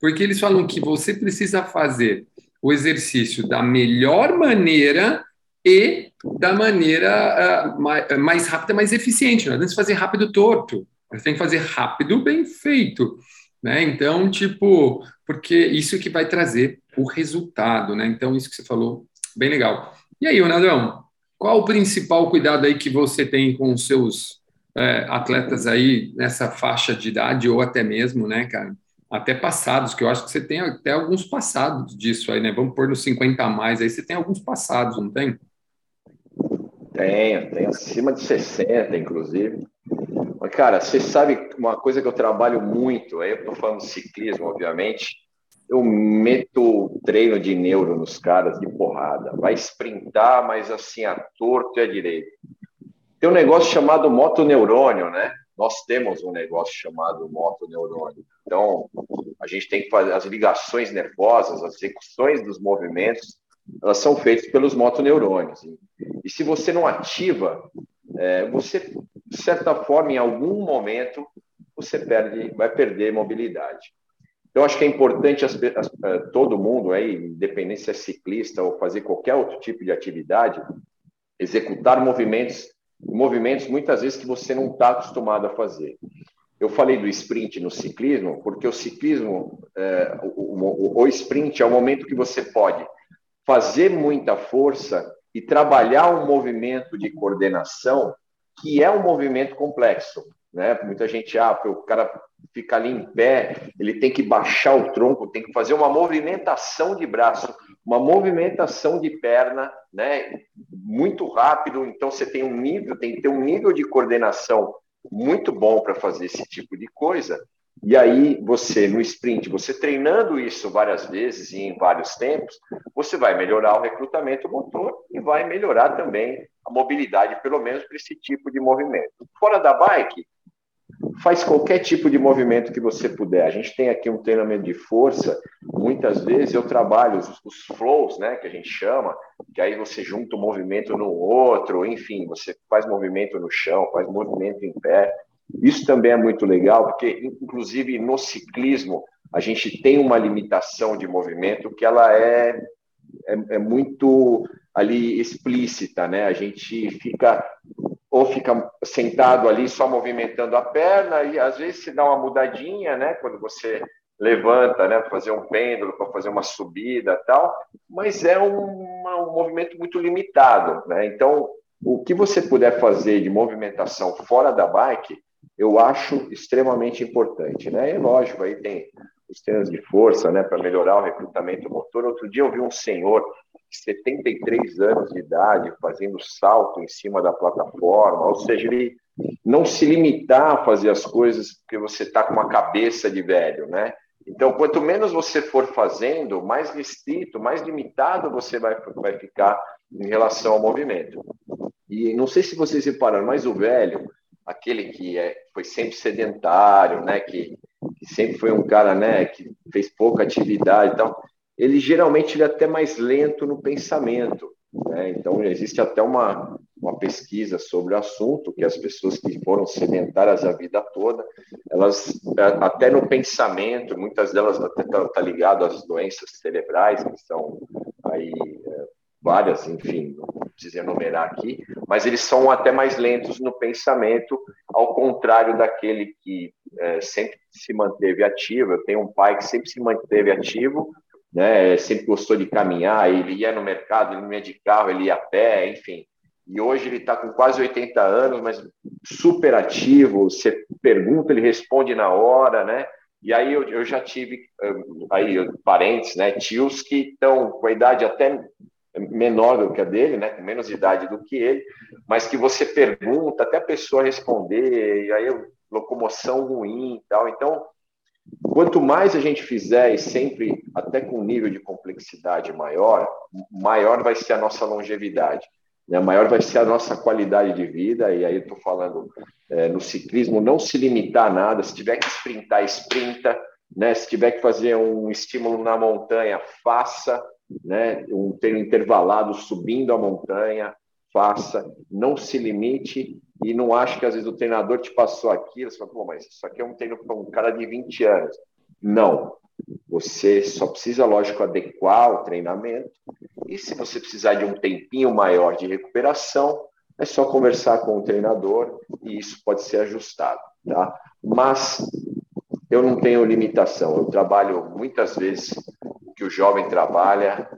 porque eles falam que você precisa fazer o exercício da melhor maneira e da maneira uh, mais rápida, mais eficiente. Não adianta fazer rápido torto, você tem que fazer rápido, bem feito. Né? Então, tipo, porque isso que vai trazer o resultado, né? Então, isso que você falou, bem legal. E aí, Ronaldão, qual o principal cuidado aí que você tem com os seus é, atletas aí nessa faixa de idade ou até mesmo, né, cara? Até passados, que eu acho que você tem até alguns passados disso aí, né? Vamos pôr nos 50 a mais aí, você tem alguns passados, não tem? Tenho, tenho acima de 60, inclusive. Mas, cara, você sabe uma coisa que eu trabalho muito, aí eu estou falando ciclismo, obviamente, eu meto treino de neuro nos caras de porrada. Vai sprintar, mas assim, a torto e a direito. Tem um negócio chamado motoneurônio, né? Nós temos um negócio chamado motoneurônio. Então, a gente tem que fazer as ligações nervosas, as execuções dos movimentos elas são feitas pelos motoneurônios. E se você não ativa, é, você, de certa forma, em algum momento, você perde, vai perder mobilidade. Então, acho que é importante as, as, é, todo mundo, aí, independente se é ciclista ou fazer qualquer outro tipo de atividade, executar movimentos, movimentos muitas vezes que você não está acostumado a fazer. Eu falei do sprint no ciclismo, porque o ciclismo, é, o, o, o sprint é o momento que você pode fazer muita força e trabalhar um movimento de coordenação que é um movimento complexo, né? Muita gente, ah, o cara fica ali em pé, ele tem que baixar o tronco, tem que fazer uma movimentação de braço, uma movimentação de perna, né? Muito rápido, então você tem um nível, tem que ter um nível de coordenação muito bom para fazer esse tipo de coisa. E aí, você, no sprint, você treinando isso várias vezes e em vários tempos, você vai melhorar o recrutamento motor e vai melhorar também a mobilidade, pelo menos para esse tipo de movimento. Fora da bike, faz qualquer tipo de movimento que você puder. A gente tem aqui um treinamento de força. Muitas vezes eu trabalho os, os flows, né, que a gente chama, que aí você junta um movimento no outro, enfim, você faz movimento no chão, faz movimento em pé. Isso também é muito legal, porque, inclusive, no ciclismo, a gente tem uma limitação de movimento que ela é, é, é muito ali explícita, né? A gente fica ou fica sentado ali só movimentando a perna e às vezes se dá uma mudadinha, né? Quando você levanta, né? Para fazer um pêndulo, para fazer uma subida, tal. Mas é um, um movimento muito limitado, né? Então, o que você puder fazer de movimentação fora da bike eu acho extremamente importante, né? E lógico, aí tem os treinos de força, né, para melhorar o recrutamento motor. Outro dia eu vi um senhor de 73 anos de idade fazendo salto em cima da plataforma, ou seja, ele não se limitar a fazer as coisas porque você está com uma cabeça de velho, né? Então, quanto menos você for fazendo, mais restrito, mais limitado você vai, vai ficar em relação ao movimento. E não sei se vocês repararam, mas o velho, aquele que é, foi sempre sedentário, né, que, que, sempre foi um cara, né, que fez pouca atividade e tal, ele geralmente ele é até mais lento no pensamento, né? Então existe até uma uma pesquisa sobre o assunto que as pessoas que foram sedentárias a vida toda, elas até no pensamento, muitas delas até tá, tá ligado às doenças cerebrais que são aí é, várias, enfim, não preciso enumerar aqui, mas eles são até mais lentos no pensamento, ao contrário daquele que é, sempre se manteve ativo. Eu tenho um pai que sempre se manteve ativo, né, sempre gostou de caminhar, ele ia no mercado, ele ia de carro, ele ia a pé, enfim. E hoje ele está com quase 80 anos, mas super ativo. Você pergunta, ele responde na hora, né? E aí eu, eu já tive aí parentes, né, tios que estão com a idade até menor do que a dele, né, com menos idade do que ele, mas que você pergunta até a pessoa responder, e aí locomoção ruim e tal. Então, Quanto mais a gente fizer, e sempre até com um nível de complexidade maior, maior vai ser a nossa longevidade, né? maior vai ser a nossa qualidade de vida. E aí eu estou falando é, no ciclismo, não se limitar a nada, se tiver que sprintar, sprinta, né? se tiver que fazer um estímulo na montanha, faça, né? um treino intervalado subindo a montanha, faça, não se limite e não acho que às vezes o treinador te passou aquilo, você fala, pô, mas isso aqui é um treino para um cara de 20 anos. Não. Você só precisa, lógico, adequar o treinamento. E se você precisar de um tempinho maior de recuperação, é só conversar com o treinador e isso pode ser ajustado, tá? Mas eu não tenho limitação. Eu trabalho muitas vezes o que jovem trabalha,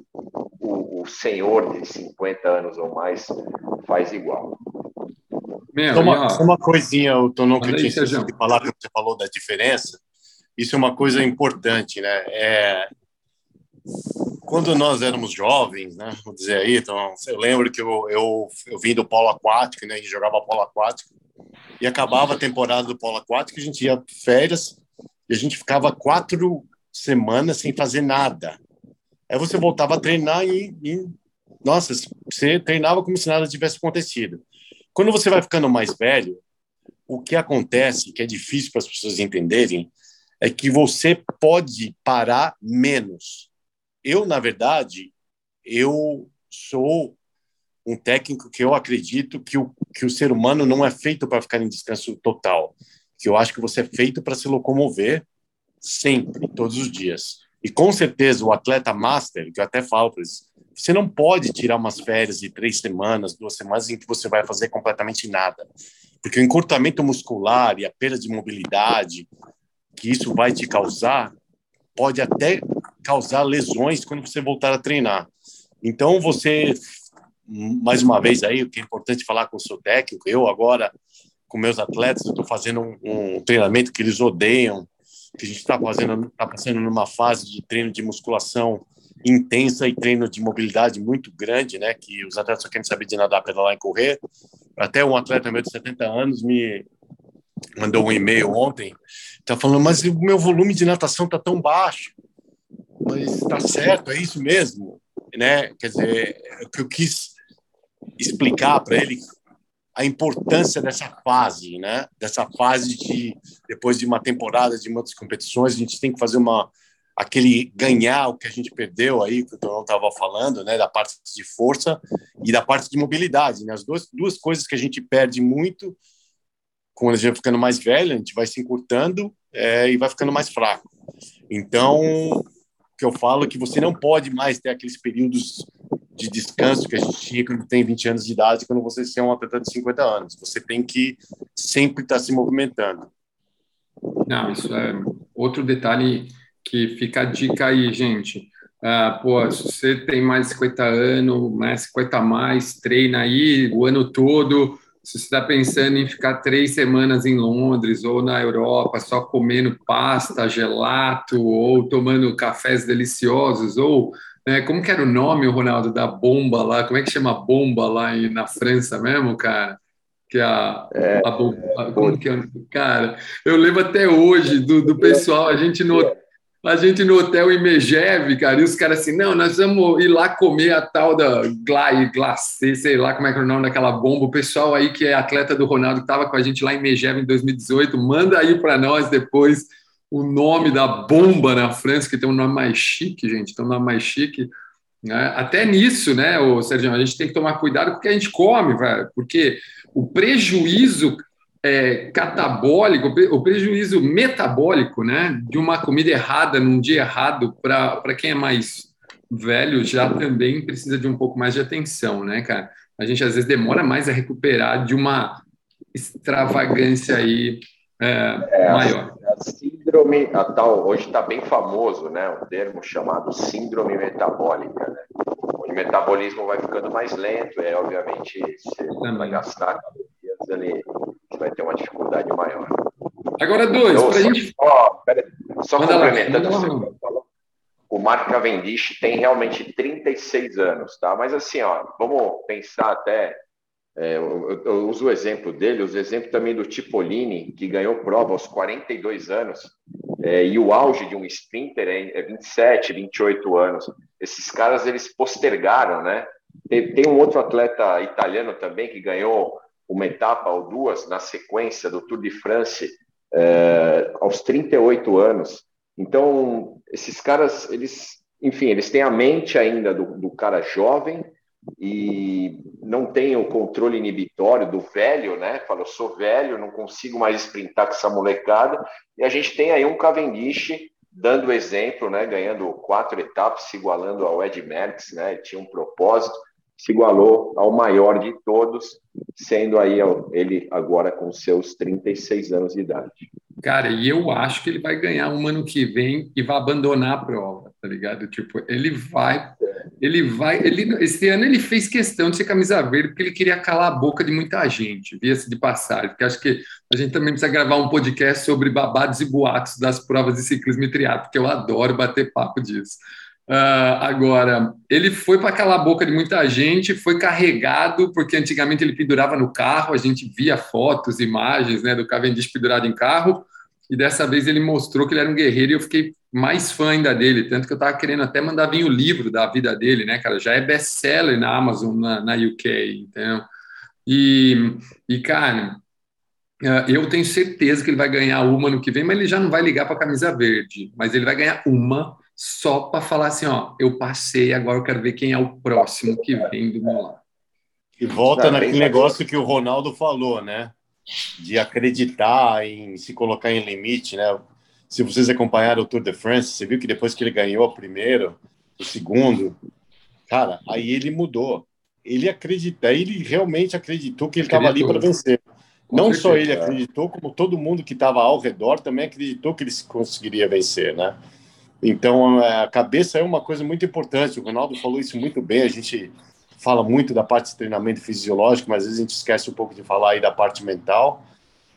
o, o senhor de 50 anos ou mais faz igual. Meu, uma, só uma coisinha, o Tonon, que eu tinha de falar, que você falou da diferença. Isso é uma coisa importante, né? É, quando nós éramos jovens, né? Vou dizer aí, então, eu lembro que eu, eu, eu vim do polo aquático, né? A gente jogava polo aquático e acabava a temporada do polo aquático, a gente ia férias e a gente ficava quatro semanas sem fazer nada. Aí você voltava a treinar e, e nossa, você treinava como se nada tivesse acontecido. Quando você vai ficando mais velho, o que acontece, que é difícil para as pessoas entenderem, é que você pode parar menos. Eu, na verdade, eu sou um técnico que eu acredito que o, que o ser humano não é feito para ficar em descanso total. Que eu acho que você é feito para se locomover sempre, todos os dias. E com certeza o atleta master, que eu até falo para eles, você não pode tirar umas férias de três semanas, duas semanas, em que você vai fazer completamente nada. Porque o encurtamento muscular e a perda de mobilidade que isso vai te causar pode até causar lesões quando você voltar a treinar. Então, você, mais uma vez aí, o que é importante falar com o seu técnico, eu agora, com meus atletas, estou fazendo um, um treinamento que eles odeiam, que a gente está fazendo, está passando numa fase de treino de musculação intensa e treino de mobilidade muito grande, né? Que os atletas só querem saber de nadar, pedalar e correr. Até um atleta meu de 70 anos me mandou um e-mail ontem, tá falando, mas o meu volume de natação tá tão baixo. Mas está certo, é isso mesmo, né? Quer dizer, o que eu quis explicar para ele a importância dessa fase, né? Dessa fase de depois de uma temporada de muitas competições, a gente tem que fazer uma aquele ganhar o que a gente perdeu aí, que o Tonão estava falando, né, da parte de força e da parte de mobilidade, né, as duas, duas coisas que a gente perde muito quando a gente ficando mais velho, a gente vai se encurtando é, e vai ficando mais fraco. Então, o que eu falo é que você não pode mais ter aqueles períodos de descanso que a gente tinha quando tem 20 anos de idade, quando você é um atleta de 50 anos. Você tem que sempre estar se movimentando. Não, isso é outro detalhe que fica a dica aí, gente. Ah, pô, se você tem mais de 50 anos, mais 50 a mais, treina aí o ano todo. Se você está pensando em ficar três semanas em Londres ou na Europa só comendo pasta, gelato ou tomando cafés deliciosos, ou né, como que era o nome, Ronaldo, da bomba lá? Como é que chama a bomba lá na França mesmo, cara? que a, é, a, bomba, como que é, cara, eu lembro até hoje do, do pessoal, a gente no a gente no hotel em Megeve, cara, e os caras assim, não, nós vamos ir lá comer a tal da Glai, glacê, sei lá como é que é o nome daquela bomba. O pessoal aí que é atleta do Ronaldo, que estava com a gente lá em Megeve em 2018, manda aí para nós depois o nome da bomba na França, que tem um nome mais chique, gente, tem um nome mais chique. Né? Até nisso, né, o Sérgio, a gente tem que tomar cuidado com o que a gente come, velho, porque o prejuízo é, catabólico, o prejuízo metabólico, né, de uma comida errada num dia errado, para quem é mais velho, já também precisa de um pouco mais de atenção, né, cara? A gente às vezes demora mais a recuperar de uma extravagância aí é, é, maior. Síndrome, a tal, hoje está bem famoso, né, um termo chamado síndrome metabólica, né? O metabolismo vai ficando mais lento, é obviamente você vai gastar calorias ali vai ter uma dificuldade maior. Agora, dois, para a gente. Ó, pera, só Manda complementando lá, falou. O Marco Cavendish tem realmente 36 anos, tá? Mas assim, ó, vamos pensar até É, eu, eu, uso o exemplo dele, os exemplos também do Tipolini, que ganhou prova aos 42 anos, é, e o auge de um sprinter é, é 27, 28 anos. Esses caras, eles postergaram, né? Tem, tem um outro atleta italiano também que ganhou uma etapa ou duas na sequência do Tour de France é, aos 38 anos. Então, esses caras, eles, enfim, eles têm a mente ainda do, do cara jovem, e não tem o controle inibitório do velho, né? Fala, eu sou velho, não consigo mais sprintar com essa molecada. E a gente tem aí um Cavendish dando exemplo, né? Ganhando quatro etapas, se igualando ao Ed Merckx, né? Ele tinha um propósito, se igualou ao maior de todos, sendo aí ele agora com seus 36 anos de idade. Cara, e eu acho que ele vai ganhar um ano que vem e vai abandonar a prova, tá ligado? Tipo, ele vai ele vai. Ele, esse ano ele fez questão de ser camisa verde, porque ele queria calar a boca de muita gente, via-se de passagem. Porque acho que a gente também precisa gravar um podcast sobre babados e boatos das provas de ciclismo e triatlo, porque eu adoro bater papo disso. Uh, agora, ele foi para calar a boca de muita gente, foi carregado, porque antigamente ele pendurava no carro, a gente via fotos, imagens né, do Cavendish pendurado em carro, e dessa vez ele mostrou que ele era um guerreiro e eu fiquei mais fã ainda dele, tanto que eu estava querendo até mandar vir o livro da vida dele, né, cara? Já é best-seller na Amazon, na, na UK, entendeu? E, e, cara, eh, eu tenho certeza que ele vai ganhar uma no que vem, mas ele já não vai ligar para a camisa verde, mas ele vai ganhar uma só para falar assim, ó, eu passei, agora eu quero ver quem é o próximo que vem do meu lado. E volta naquele negócio que o Ronaldo falou, né? De acreditar em se colocar em limite, né? se vocês acompanharam o Tour de France, você viu que depois que ele ganhou o primeiro, o segundo, cara, aí ele mudou. Ele acredita, ele realmente acreditou que ele estava ali para vencer. Com Não certeza, só ele acreditou, como todo mundo que estava ao redor também acreditou que ele conseguiria vencer, né? Então, a cabeça é uma coisa muito importante. O Ronaldo falou isso muito bem. A gente fala muito da parte de treinamento fisiológico, mas às vezes a gente esquece um pouco de falar aí da parte mental.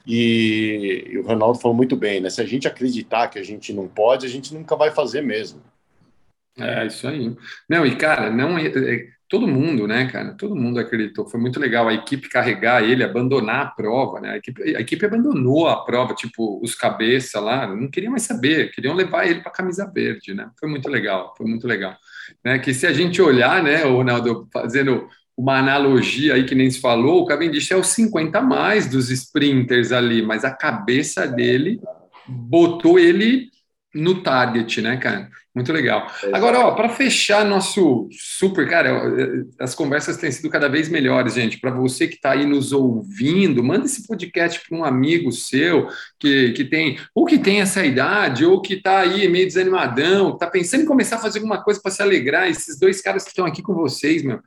E, e, o Ronaldo falou muito bem, né? Se a gente acreditar que a gente não pode, a gente nunca vai fazer mesmo. É, isso aí. Não, e cara, não é, é, todo mundo, né, cara? Todo mundo acreditou. Foi muito legal a equipe carregar ele, abandonar a prova, né? A equipe, a equipe abandonou a prova, tipo, os cabeça lá, não queriam mais saber, queriam levar ele para camisa verde, né? Foi muito legal, foi muito legal. Né? Que se a gente olhar, né, o Ronaldo, fazendo uma analogia aí que nem se falou, o Cavendish é o 50 a mais dos sprinters ali, mas a cabeça dele botou ele no target, né, cara? Muito legal. Agora, ó, para fechar nosso super, cara, as conversas têm sido cada vez melhores, gente. Para você que está aí nos ouvindo, manda esse podcast para um amigo seu que, que tem, ou que tem essa idade, ou que está aí meio desanimadão, está pensando em começar a fazer alguma coisa para se alegrar. Esses dois caras que estão aqui com vocês, meu,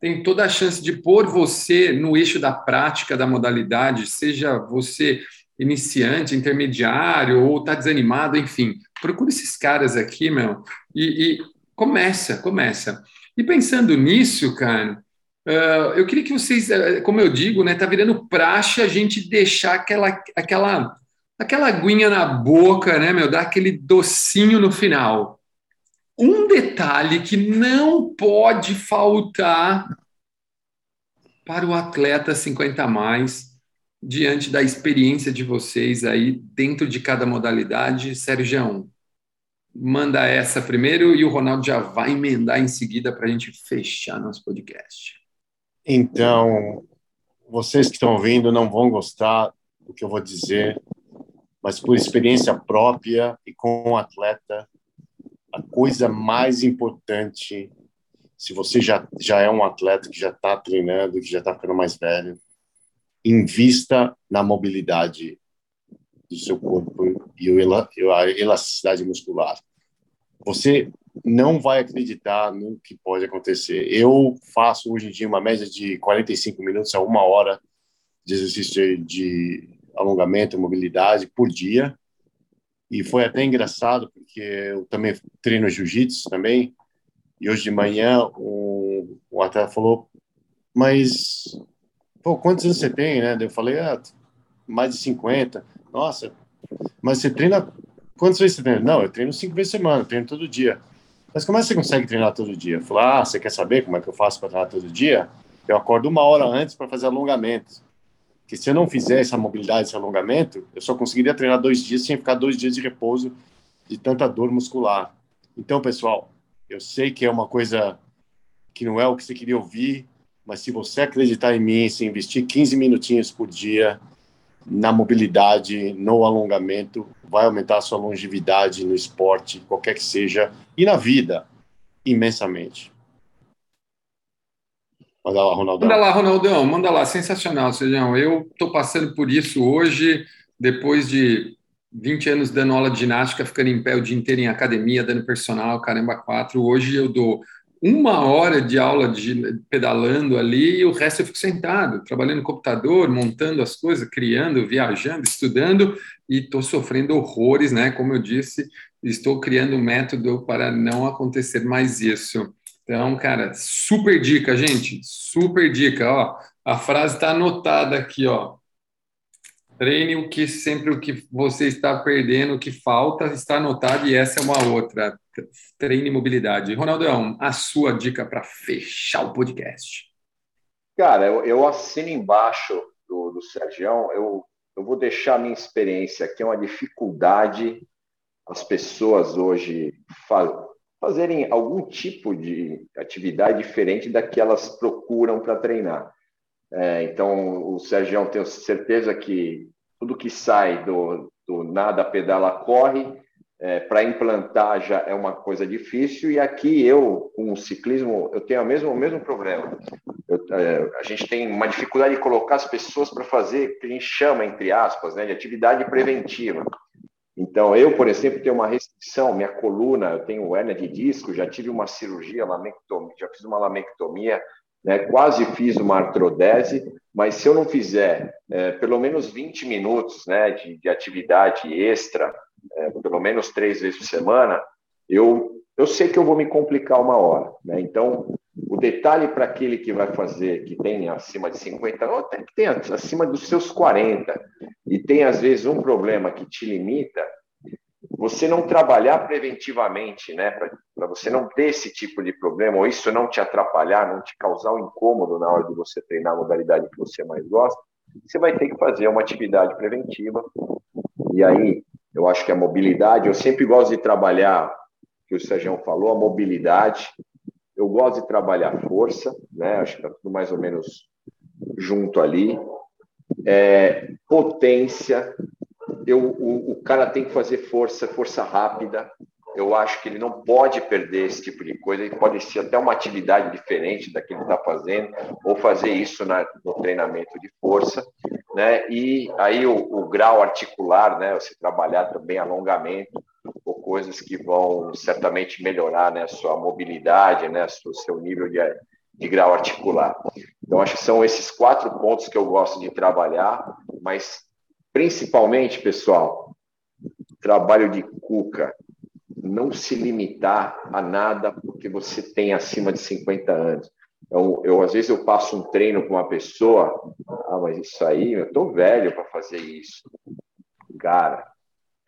tem toda a chance de pôr você no eixo da prática da modalidade, seja você iniciante, intermediário ou está desanimado, enfim. Procure esses caras aqui, meu, e, e começa, começa. E pensando nisso, cara, uh, eu queria que vocês, uh, como eu digo, né, tá virando praxe a gente deixar aquela, aquela, aquela aguinha na boca, né, meu, dar aquele docinho no final um detalhe que não pode faltar para o atleta 50 a mais, diante da experiência de vocês aí dentro de cada modalidade, Sérgio, manda essa primeiro e o Ronaldo já vai emendar em seguida para a gente fechar nosso podcast. Então, vocês que estão ouvindo não vão gostar do que eu vou dizer, mas por experiência própria e com o atleta, a coisa mais importante, se você já, já é um atleta que já está treinando, que já está ficando mais velho, invista na mobilidade do seu corpo e a elasticidade muscular. Você não vai acreditar no que pode acontecer. Eu faço hoje em dia uma média de 45 minutos a uma hora de exercício de alongamento, mobilidade por dia. E foi até engraçado, porque eu também treino jiu-jitsu também, e hoje de manhã o, o atleta falou, mas, pô, quantos anos você tem, né? Eu falei, ah, mais de 50. Nossa, mas você treina, quantas vezes você treina? Não, eu treino cinco vezes por semana, treino todo dia. Mas como é que você consegue treinar todo dia? Eu falei, ah, você quer saber como é que eu faço para treinar todo dia? Eu acordo uma hora antes para fazer alongamentos. Que se eu não fizer essa mobilidade, esse alongamento, eu só conseguiria treinar dois dias sem ficar dois dias de repouso de tanta dor muscular. Então, pessoal, eu sei que é uma coisa que não é o que você queria ouvir, mas se você acreditar em mim, se investir 15 minutinhos por dia na mobilidade, no alongamento, vai aumentar a sua longevidade no esporte, qualquer que seja, e na vida, imensamente. Manda lá, Ronaldão. Manda lá, Ronaldão, manda lá, sensacional, Sejão. Eu estou passando por isso hoje, depois de 20 anos dando aula de ginástica, ficando em pé o dia inteiro em academia, dando personal, caramba, quatro. Hoje eu dou uma hora de aula de pedalando ali e o resto eu fico sentado, trabalhando no computador, montando as coisas, criando, viajando, estudando e estou sofrendo horrores, né? Como eu disse, estou criando um método para não acontecer mais isso. Então, cara, super dica, gente, super dica. Ó, a frase está anotada aqui, ó. Treine o que sempre o que você está perdendo, o que falta está anotado e essa é uma outra. Treine mobilidade. Ronaldão, a sua dica para fechar o podcast. Cara, eu, eu assino embaixo do, do Sérgio. Eu, eu vou deixar a minha experiência, que é uma dificuldade as pessoas hoje fazerem algum tipo de atividade diferente da que elas procuram para treinar. É, então, o Sérgio, tenho certeza que tudo que sai do, do nada, pedala, corre, é, para implantar já é uma coisa difícil. E aqui eu, com o ciclismo, eu tenho o mesmo, o mesmo problema. Eu, é, a gente tem uma dificuldade de colocar as pessoas para fazer o que a gente chama, entre aspas, né, de atividade preventiva. Então, eu, por exemplo, tenho uma restrição, minha coluna, eu tenho hernia de disco, já tive uma cirurgia, já fiz uma lamectomia, né, quase fiz uma artrodese, mas se eu não fizer é, pelo menos 20 minutos né, de, de atividade extra, é, pelo menos três vezes por semana, eu, eu sei que eu vou me complicar uma hora. Né? Então, o detalhe para aquele que vai fazer, que tem acima de 50, ou tem acima dos seus 40, e tem às vezes um problema que te limita, você não trabalhar preventivamente, né, para você não ter esse tipo de problema, ou isso não te atrapalhar, não te causar um incômodo na hora de você treinar a modalidade que você mais gosta, você vai ter que fazer uma atividade preventiva. E aí, eu acho que a mobilidade, eu sempre gosto de trabalhar, que o Sérgio falou, a mobilidade. Eu gosto de trabalhar força, né? Acho que está tudo mais ou menos junto ali. É, potência, eu, o, o cara tem que fazer força, força rápida. Eu acho que ele não pode perder esse tipo de coisa. Ele pode ser até uma atividade diferente da que ele está fazendo, ou fazer isso na, no treinamento de força, né? E aí o, o grau articular, né? Você trabalhar também alongamento, ou coisas que vão certamente melhorar né, a sua mobilidade, né, o seu nível de, de grau articular. Então, acho que são esses quatro pontos que eu gosto de trabalhar, mas Principalmente, pessoal, trabalho de cuca. Não se limitar a nada porque você tem acima de 50 anos. Eu, às vezes, eu passo um treino com uma pessoa, ah, mas isso aí, eu estou velho para fazer isso. Cara,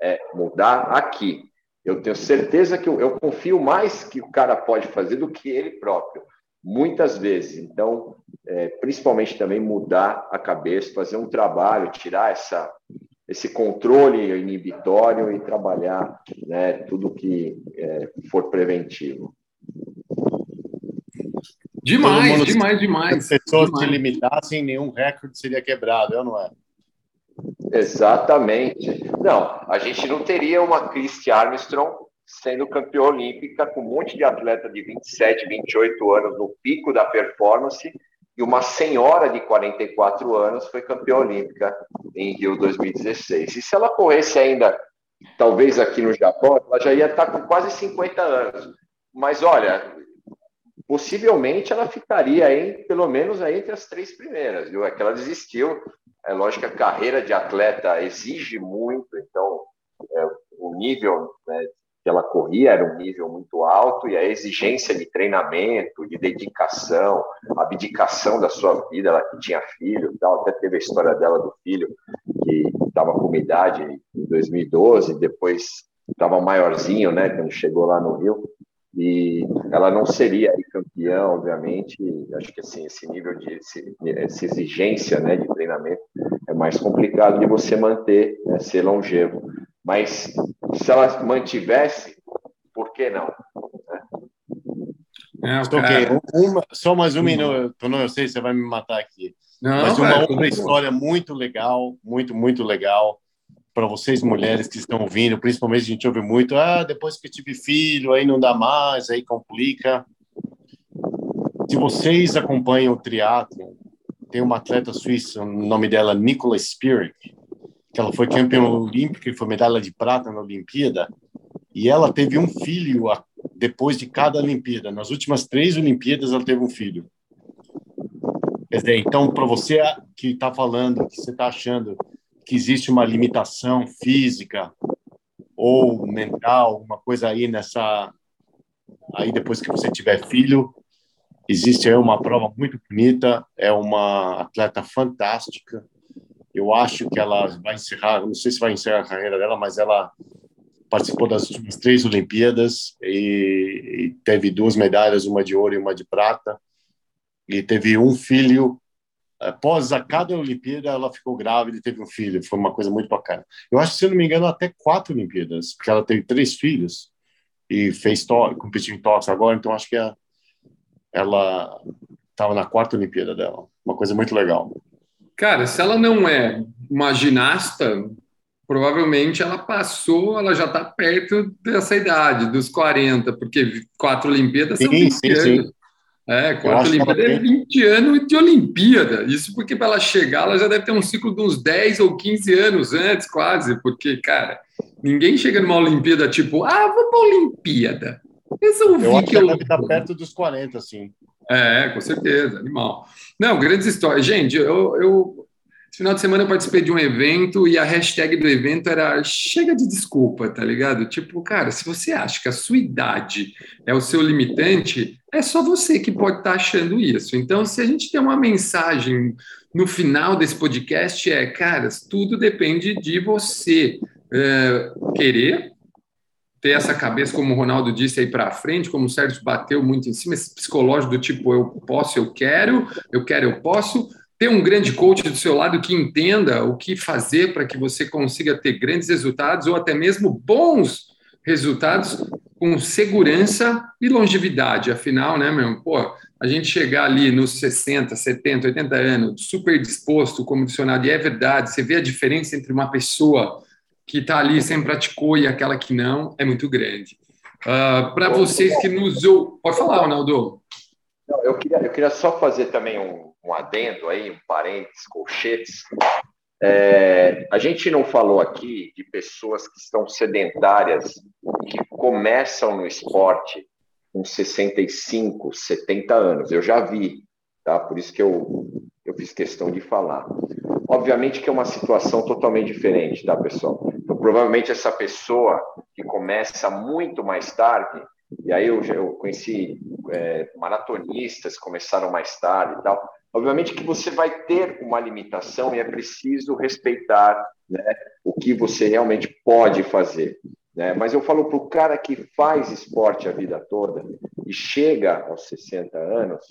é mudar aqui. Eu tenho certeza que eu, eu confio mais que o cara pode fazer do que ele próprio muitas vezes. Então, é, principalmente também mudar a cabeça, fazer um trabalho, tirar essa, esse controle inibitório e trabalhar né, tudo que é, for preventivo. Demais, demais, demais. Se as pessoas demais. se limitassem, nenhum recorde seria quebrado, eu não é? Exatamente. Não, a gente não teria uma Christy Armstrong sendo campeã olímpica com um monte de atleta de 27, 28 anos no pico da performance e uma senhora de 44 anos foi campeã olímpica em Rio 2016. E se ela corresse ainda, talvez aqui no Japão, ela já ia estar com quase 50 anos. Mas olha, possivelmente ela ficaria aí, pelo menos aí entre as três primeiras, viu? É que ela desistiu. É lógico que a carreira de atleta exige muito, então é, o nível né, que ela corria era um nível muito alto e a exigência de treinamento, de dedicação, abdicação da sua vida, ela que tinha filho, tal, até teve a história dela do filho que estava com idade em 2012, depois estava maiorzinho, né, quando chegou lá no Rio. E ela não seria campeã, obviamente. Acho que assim, esse nível de essa exigência né, de treinamento é mais complicado de você manter, né, ser longevo. Mas se ela mantivesse, por que não? É, okay. uma, só mais um minuto, não, eu sei, você vai me matar aqui. Não, Mas uma outra história muito legal, muito, muito legal para vocês mulheres que estão ouvindo, principalmente a gente ouve muito, ah, depois que tive filho, aí não dá mais, aí complica. Se vocês acompanham o triatlo, tem uma atleta suíça, o nome dela Nicola Spirik, que ela foi campeã olímpica e foi medalha de prata na Olimpíada, e ela teve um filho depois de cada Olimpíada. Nas últimas três Olimpíadas, ela teve um filho. Quer dizer, então, para você que está falando, que você está achando que existe uma limitação física ou mental, alguma coisa aí nessa aí depois que você tiver filho, existe aí uma prova muito bonita, é uma atleta fantástica. Eu acho que ela vai encerrar, não sei se vai encerrar a carreira dela, mas ela participou das últimas três Olimpíadas e, e teve duas medalhas, uma de ouro e uma de prata. E teve um filho após a cada Olimpíada, ela ficou grávida e teve um filho. Foi uma coisa muito bacana. Eu acho, se não me engano, até quatro Olimpíadas, porque ela teve três filhos e fez competiu em Tóquio agora, então acho que a, ela estava na quarta Olimpíada dela. Uma coisa muito legal. Cara, se ela não é uma ginasta, provavelmente ela passou, ela já está perto dessa idade, dos 40, porque quatro Olimpíadas sim, são 20 sim, anos. Sim. É, quarta Olimpíada é 20 anos de Olimpíada. Isso porque para ela chegar, ela já deve ter um ciclo de uns 10 ou 15 anos antes, quase, porque, cara, ninguém chega numa Olimpíada tipo, ah, vou para a Olimpíada. Resolvi eu acho que, ela deve estar perto dos 40, sim. É, com certeza, animal. Não, grandes histórias. Gente, eu, eu esse final de semana eu participei de um evento e a hashtag do evento era chega de desculpa, tá ligado? Tipo, cara, se você acha que a sua idade é o seu limitante, é só você que pode estar tá achando isso. Então, se a gente tem uma mensagem no final desse podcast, é, cara, tudo depende de você é, querer ter essa cabeça, como o Ronaldo disse, aí para frente, como o Sérgio bateu muito em cima, esse psicológico do tipo, eu posso, eu quero, eu quero, eu posso ter um grande coach do seu lado que entenda o que fazer para que você consiga ter grandes resultados ou até mesmo bons resultados com segurança e longevidade. Afinal, né, meu? Pô, a gente chegar ali nos 60, 70, 80 anos, super disposto, como dicionado, e é verdade, você vê a diferença entre uma pessoa que está ali, sempre praticou, e aquela que não, é muito grande. Uh, ah, para vocês que nos. Pode falar, Ronaldo. eu, queria, eu queria só fazer também um, um adendo aí, um parênteses, colchetes. É, a gente não falou aqui de pessoas que estão sedentárias, que começam no esporte com 65, 70 anos. Eu já vi, tá? Por isso que eu, eu fiz questão de falar. Obviamente que é uma situação totalmente diferente, tá, pessoal? Então, provavelmente essa pessoa que começa muito mais tarde, e aí eu, eu conheci é, maratonistas que começaram mais tarde e tal, Obviamente que você vai ter uma limitação e é preciso respeitar né, o que você realmente pode fazer. Né? Mas eu falo para o cara que faz esporte a vida toda e chega aos 60 anos,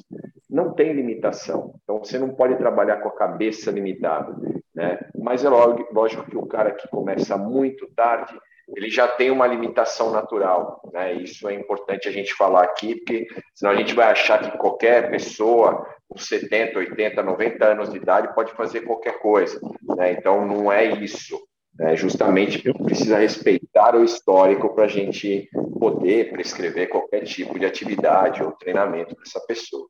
não tem limitação. Então você não pode trabalhar com a cabeça limitada. Né? Mas é lógico que o cara que começa muito tarde, ele já tem uma limitação natural. Né? Isso é importante a gente falar aqui, porque senão a gente vai achar que qualquer pessoa com 70, 80, 90 anos de idade pode fazer qualquer coisa. Né? Então, não é isso. É justamente precisa respeitar o histórico para a gente poder prescrever qualquer tipo de atividade ou treinamento para essa pessoa.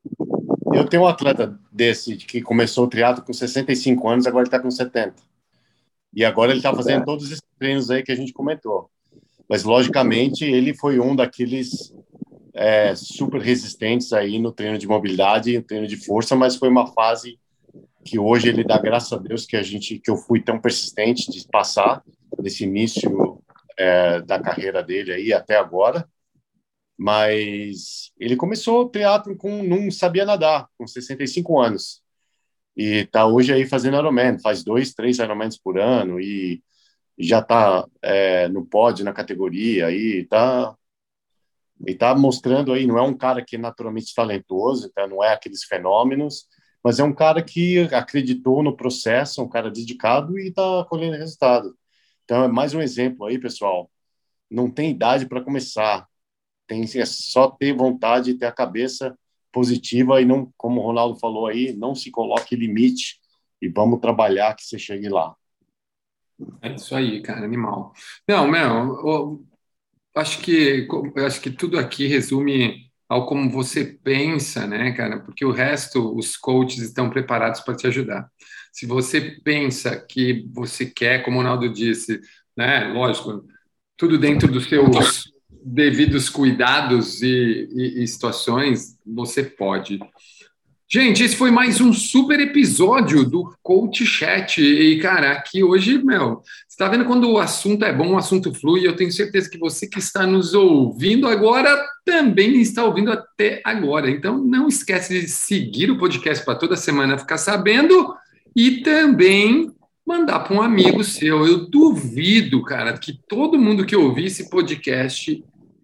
Eu tenho um atleta desse que começou o triatlo com 65 anos, agora ele está com 70. E agora ele está fazendo é. todos esses treinos aí que a gente comentou. Mas, logicamente, ele foi um daqueles é, super resistentes aí no treino de mobilidade e no treino de força, mas foi uma fase que hoje ele dá graças a Deus que a gente que eu fui tão persistente de passar nesse início é, da carreira dele aí até agora. Mas ele começou teatro com não sabia nadar com 65 anos. E tá hoje aí fazendo Ironman faz dois três Ironmans por ano e já tá é, no pódio na categoria aí tá E está mostrando aí, não é um cara que é naturalmente talentoso, então não é aqueles fenômenos, mas é um cara que acreditou no processo, um cara dedicado e está colhendo resultado. Então é mais um exemplo aí, pessoal. Não tem idade para começar, tem é só ter vontade ter a cabeça positiva e não, como o Ronaldo falou aí, não se coloque limite e vamos trabalhar que você chegue lá. É isso aí, cara, animal. Não, meu, eu acho que eu acho que tudo aqui resume ao como você pensa, né, cara? Porque o resto, os coaches estão preparados para te ajudar. Se você pensa que você quer, como o Ronaldo disse, né, lógico, tudo dentro dos seus devidos cuidados e, e, e situações, você pode. Gente, esse foi mais um super episódio do Coach Chat. E, cara, aqui hoje, meu, você tá vendo quando o assunto é bom, o assunto flui. Eu tenho certeza que você que está nos ouvindo agora também está ouvindo até agora. Então, não esquece de seguir o podcast para toda semana ficar sabendo e também mandar para um amigo seu. Eu duvido, cara, que todo mundo que ouvir esse podcast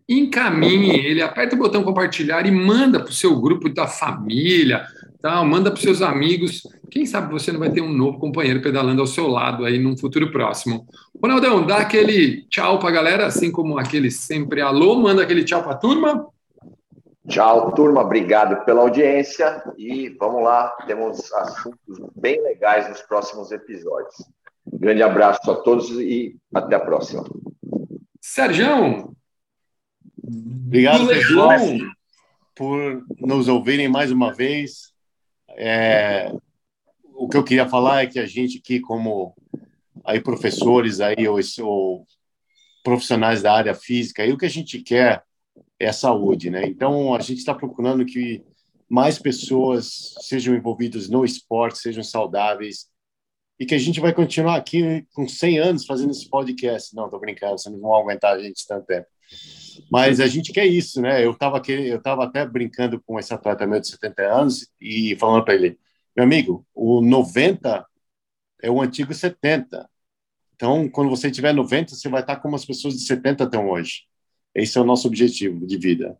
encaminhe ele, aperta o botão compartilhar e manda para o seu grupo da família, tal, manda para os seus amigos. Quem sabe você não vai ter um novo companheiro pedalando ao seu lado aí num futuro próximo. Ronaldão, dá aquele tchau para a galera, assim como aquele sempre alô, manda aquele tchau para a turma. Tchau, turma. Obrigado pela audiência e vamos lá, temos assuntos bem legais nos próximos episódios. Grande abraço a todos e até a próxima. Sérgio, Obrigado, pessoal, por nos ouvirem mais uma vez. É, o que eu queria falar é que a gente aqui, como aí professores aí ou, ou profissionais da área física, aí o que a gente quer é a saúde, né? Então a gente está procurando que mais pessoas sejam envolvidas no esporte, sejam saudáveis e que a gente vai continuar aqui com 100 anos fazendo esse podcast. Não, tô brincando, vocês não vão aguentar a gente tanto tempo. Mas a gente quer isso, né? Eu estava eu tava até brincando com esse atleta meu de 70 anos e falando para ele, meu amigo, o 90 é o antigo 70. Então, quando você tiver 90, você vai estar como as pessoas de 70 estão hoje. Esse é o nosso objetivo de vida.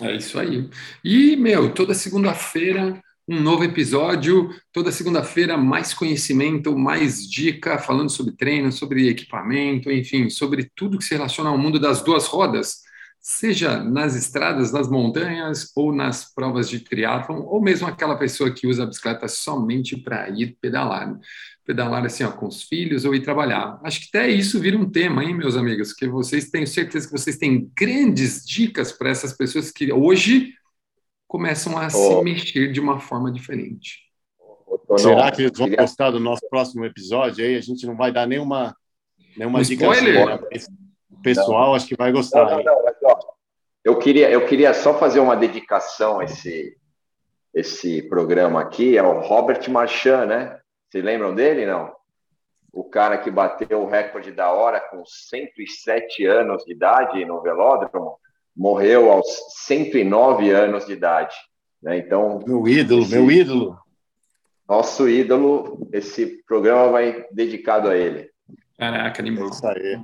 É isso aí. E, meu, toda segunda-feira um novo episódio. Toda segunda-feira, mais conhecimento, mais dica, falando sobre treino, sobre equipamento, enfim, sobre tudo que se relaciona ao mundo das duas rodas, seja nas estradas, nas montanhas ou nas provas de triatlon, ou mesmo aquela pessoa que usa a bicicleta somente para ir pedalar. Pedalar assim, ó, com os filhos ou ir trabalhar. Acho que até isso vira um tema, hein, meus amigos? Que vocês tenho certeza que vocês têm grandes dicas para essas pessoas que hoje começam a oh. se mexer de uma forma diferente. Será que eles vão gostar do nosso próximo episódio? Aí a gente não vai dar nenhuma, nenhuma um dica. Spoiler? O pessoal não. acho que vai gostar. Não, não, não, eu, queria, eu queria só fazer uma dedicação a esse, esse programa aqui, é o Robert Marchand, né? Vocês lembram dele, não? O cara que bateu o recorde da hora com 107 anos de idade no velódromo morreu aos 109 anos de idade. Né? Então, meu ídolo, esse, meu ídolo. Nosso ídolo, esse programa vai dedicado a ele. Caraca, animal. É isso aí.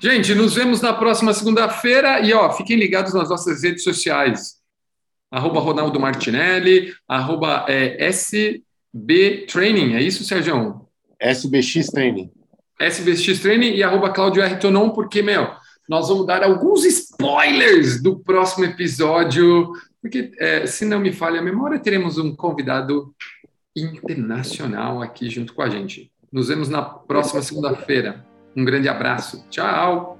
Gente, nos vemos na próxima segunda-feira e ó, fiquem ligados nas nossas redes sociais. Arroba Ronaldo Martinelli, arroba é, SB Training, é isso, Sérgio? SBX Training. SBX Training e arroba Claudio R. Tonon, porque, meu, nós vamos dar alguns spoilers do próximo episódio, porque, é, se não me falha a memória, teremos um convidado internacional aqui junto com a gente. Nos vemos na próxima segunda-feira. Um grande abraço. Tchau!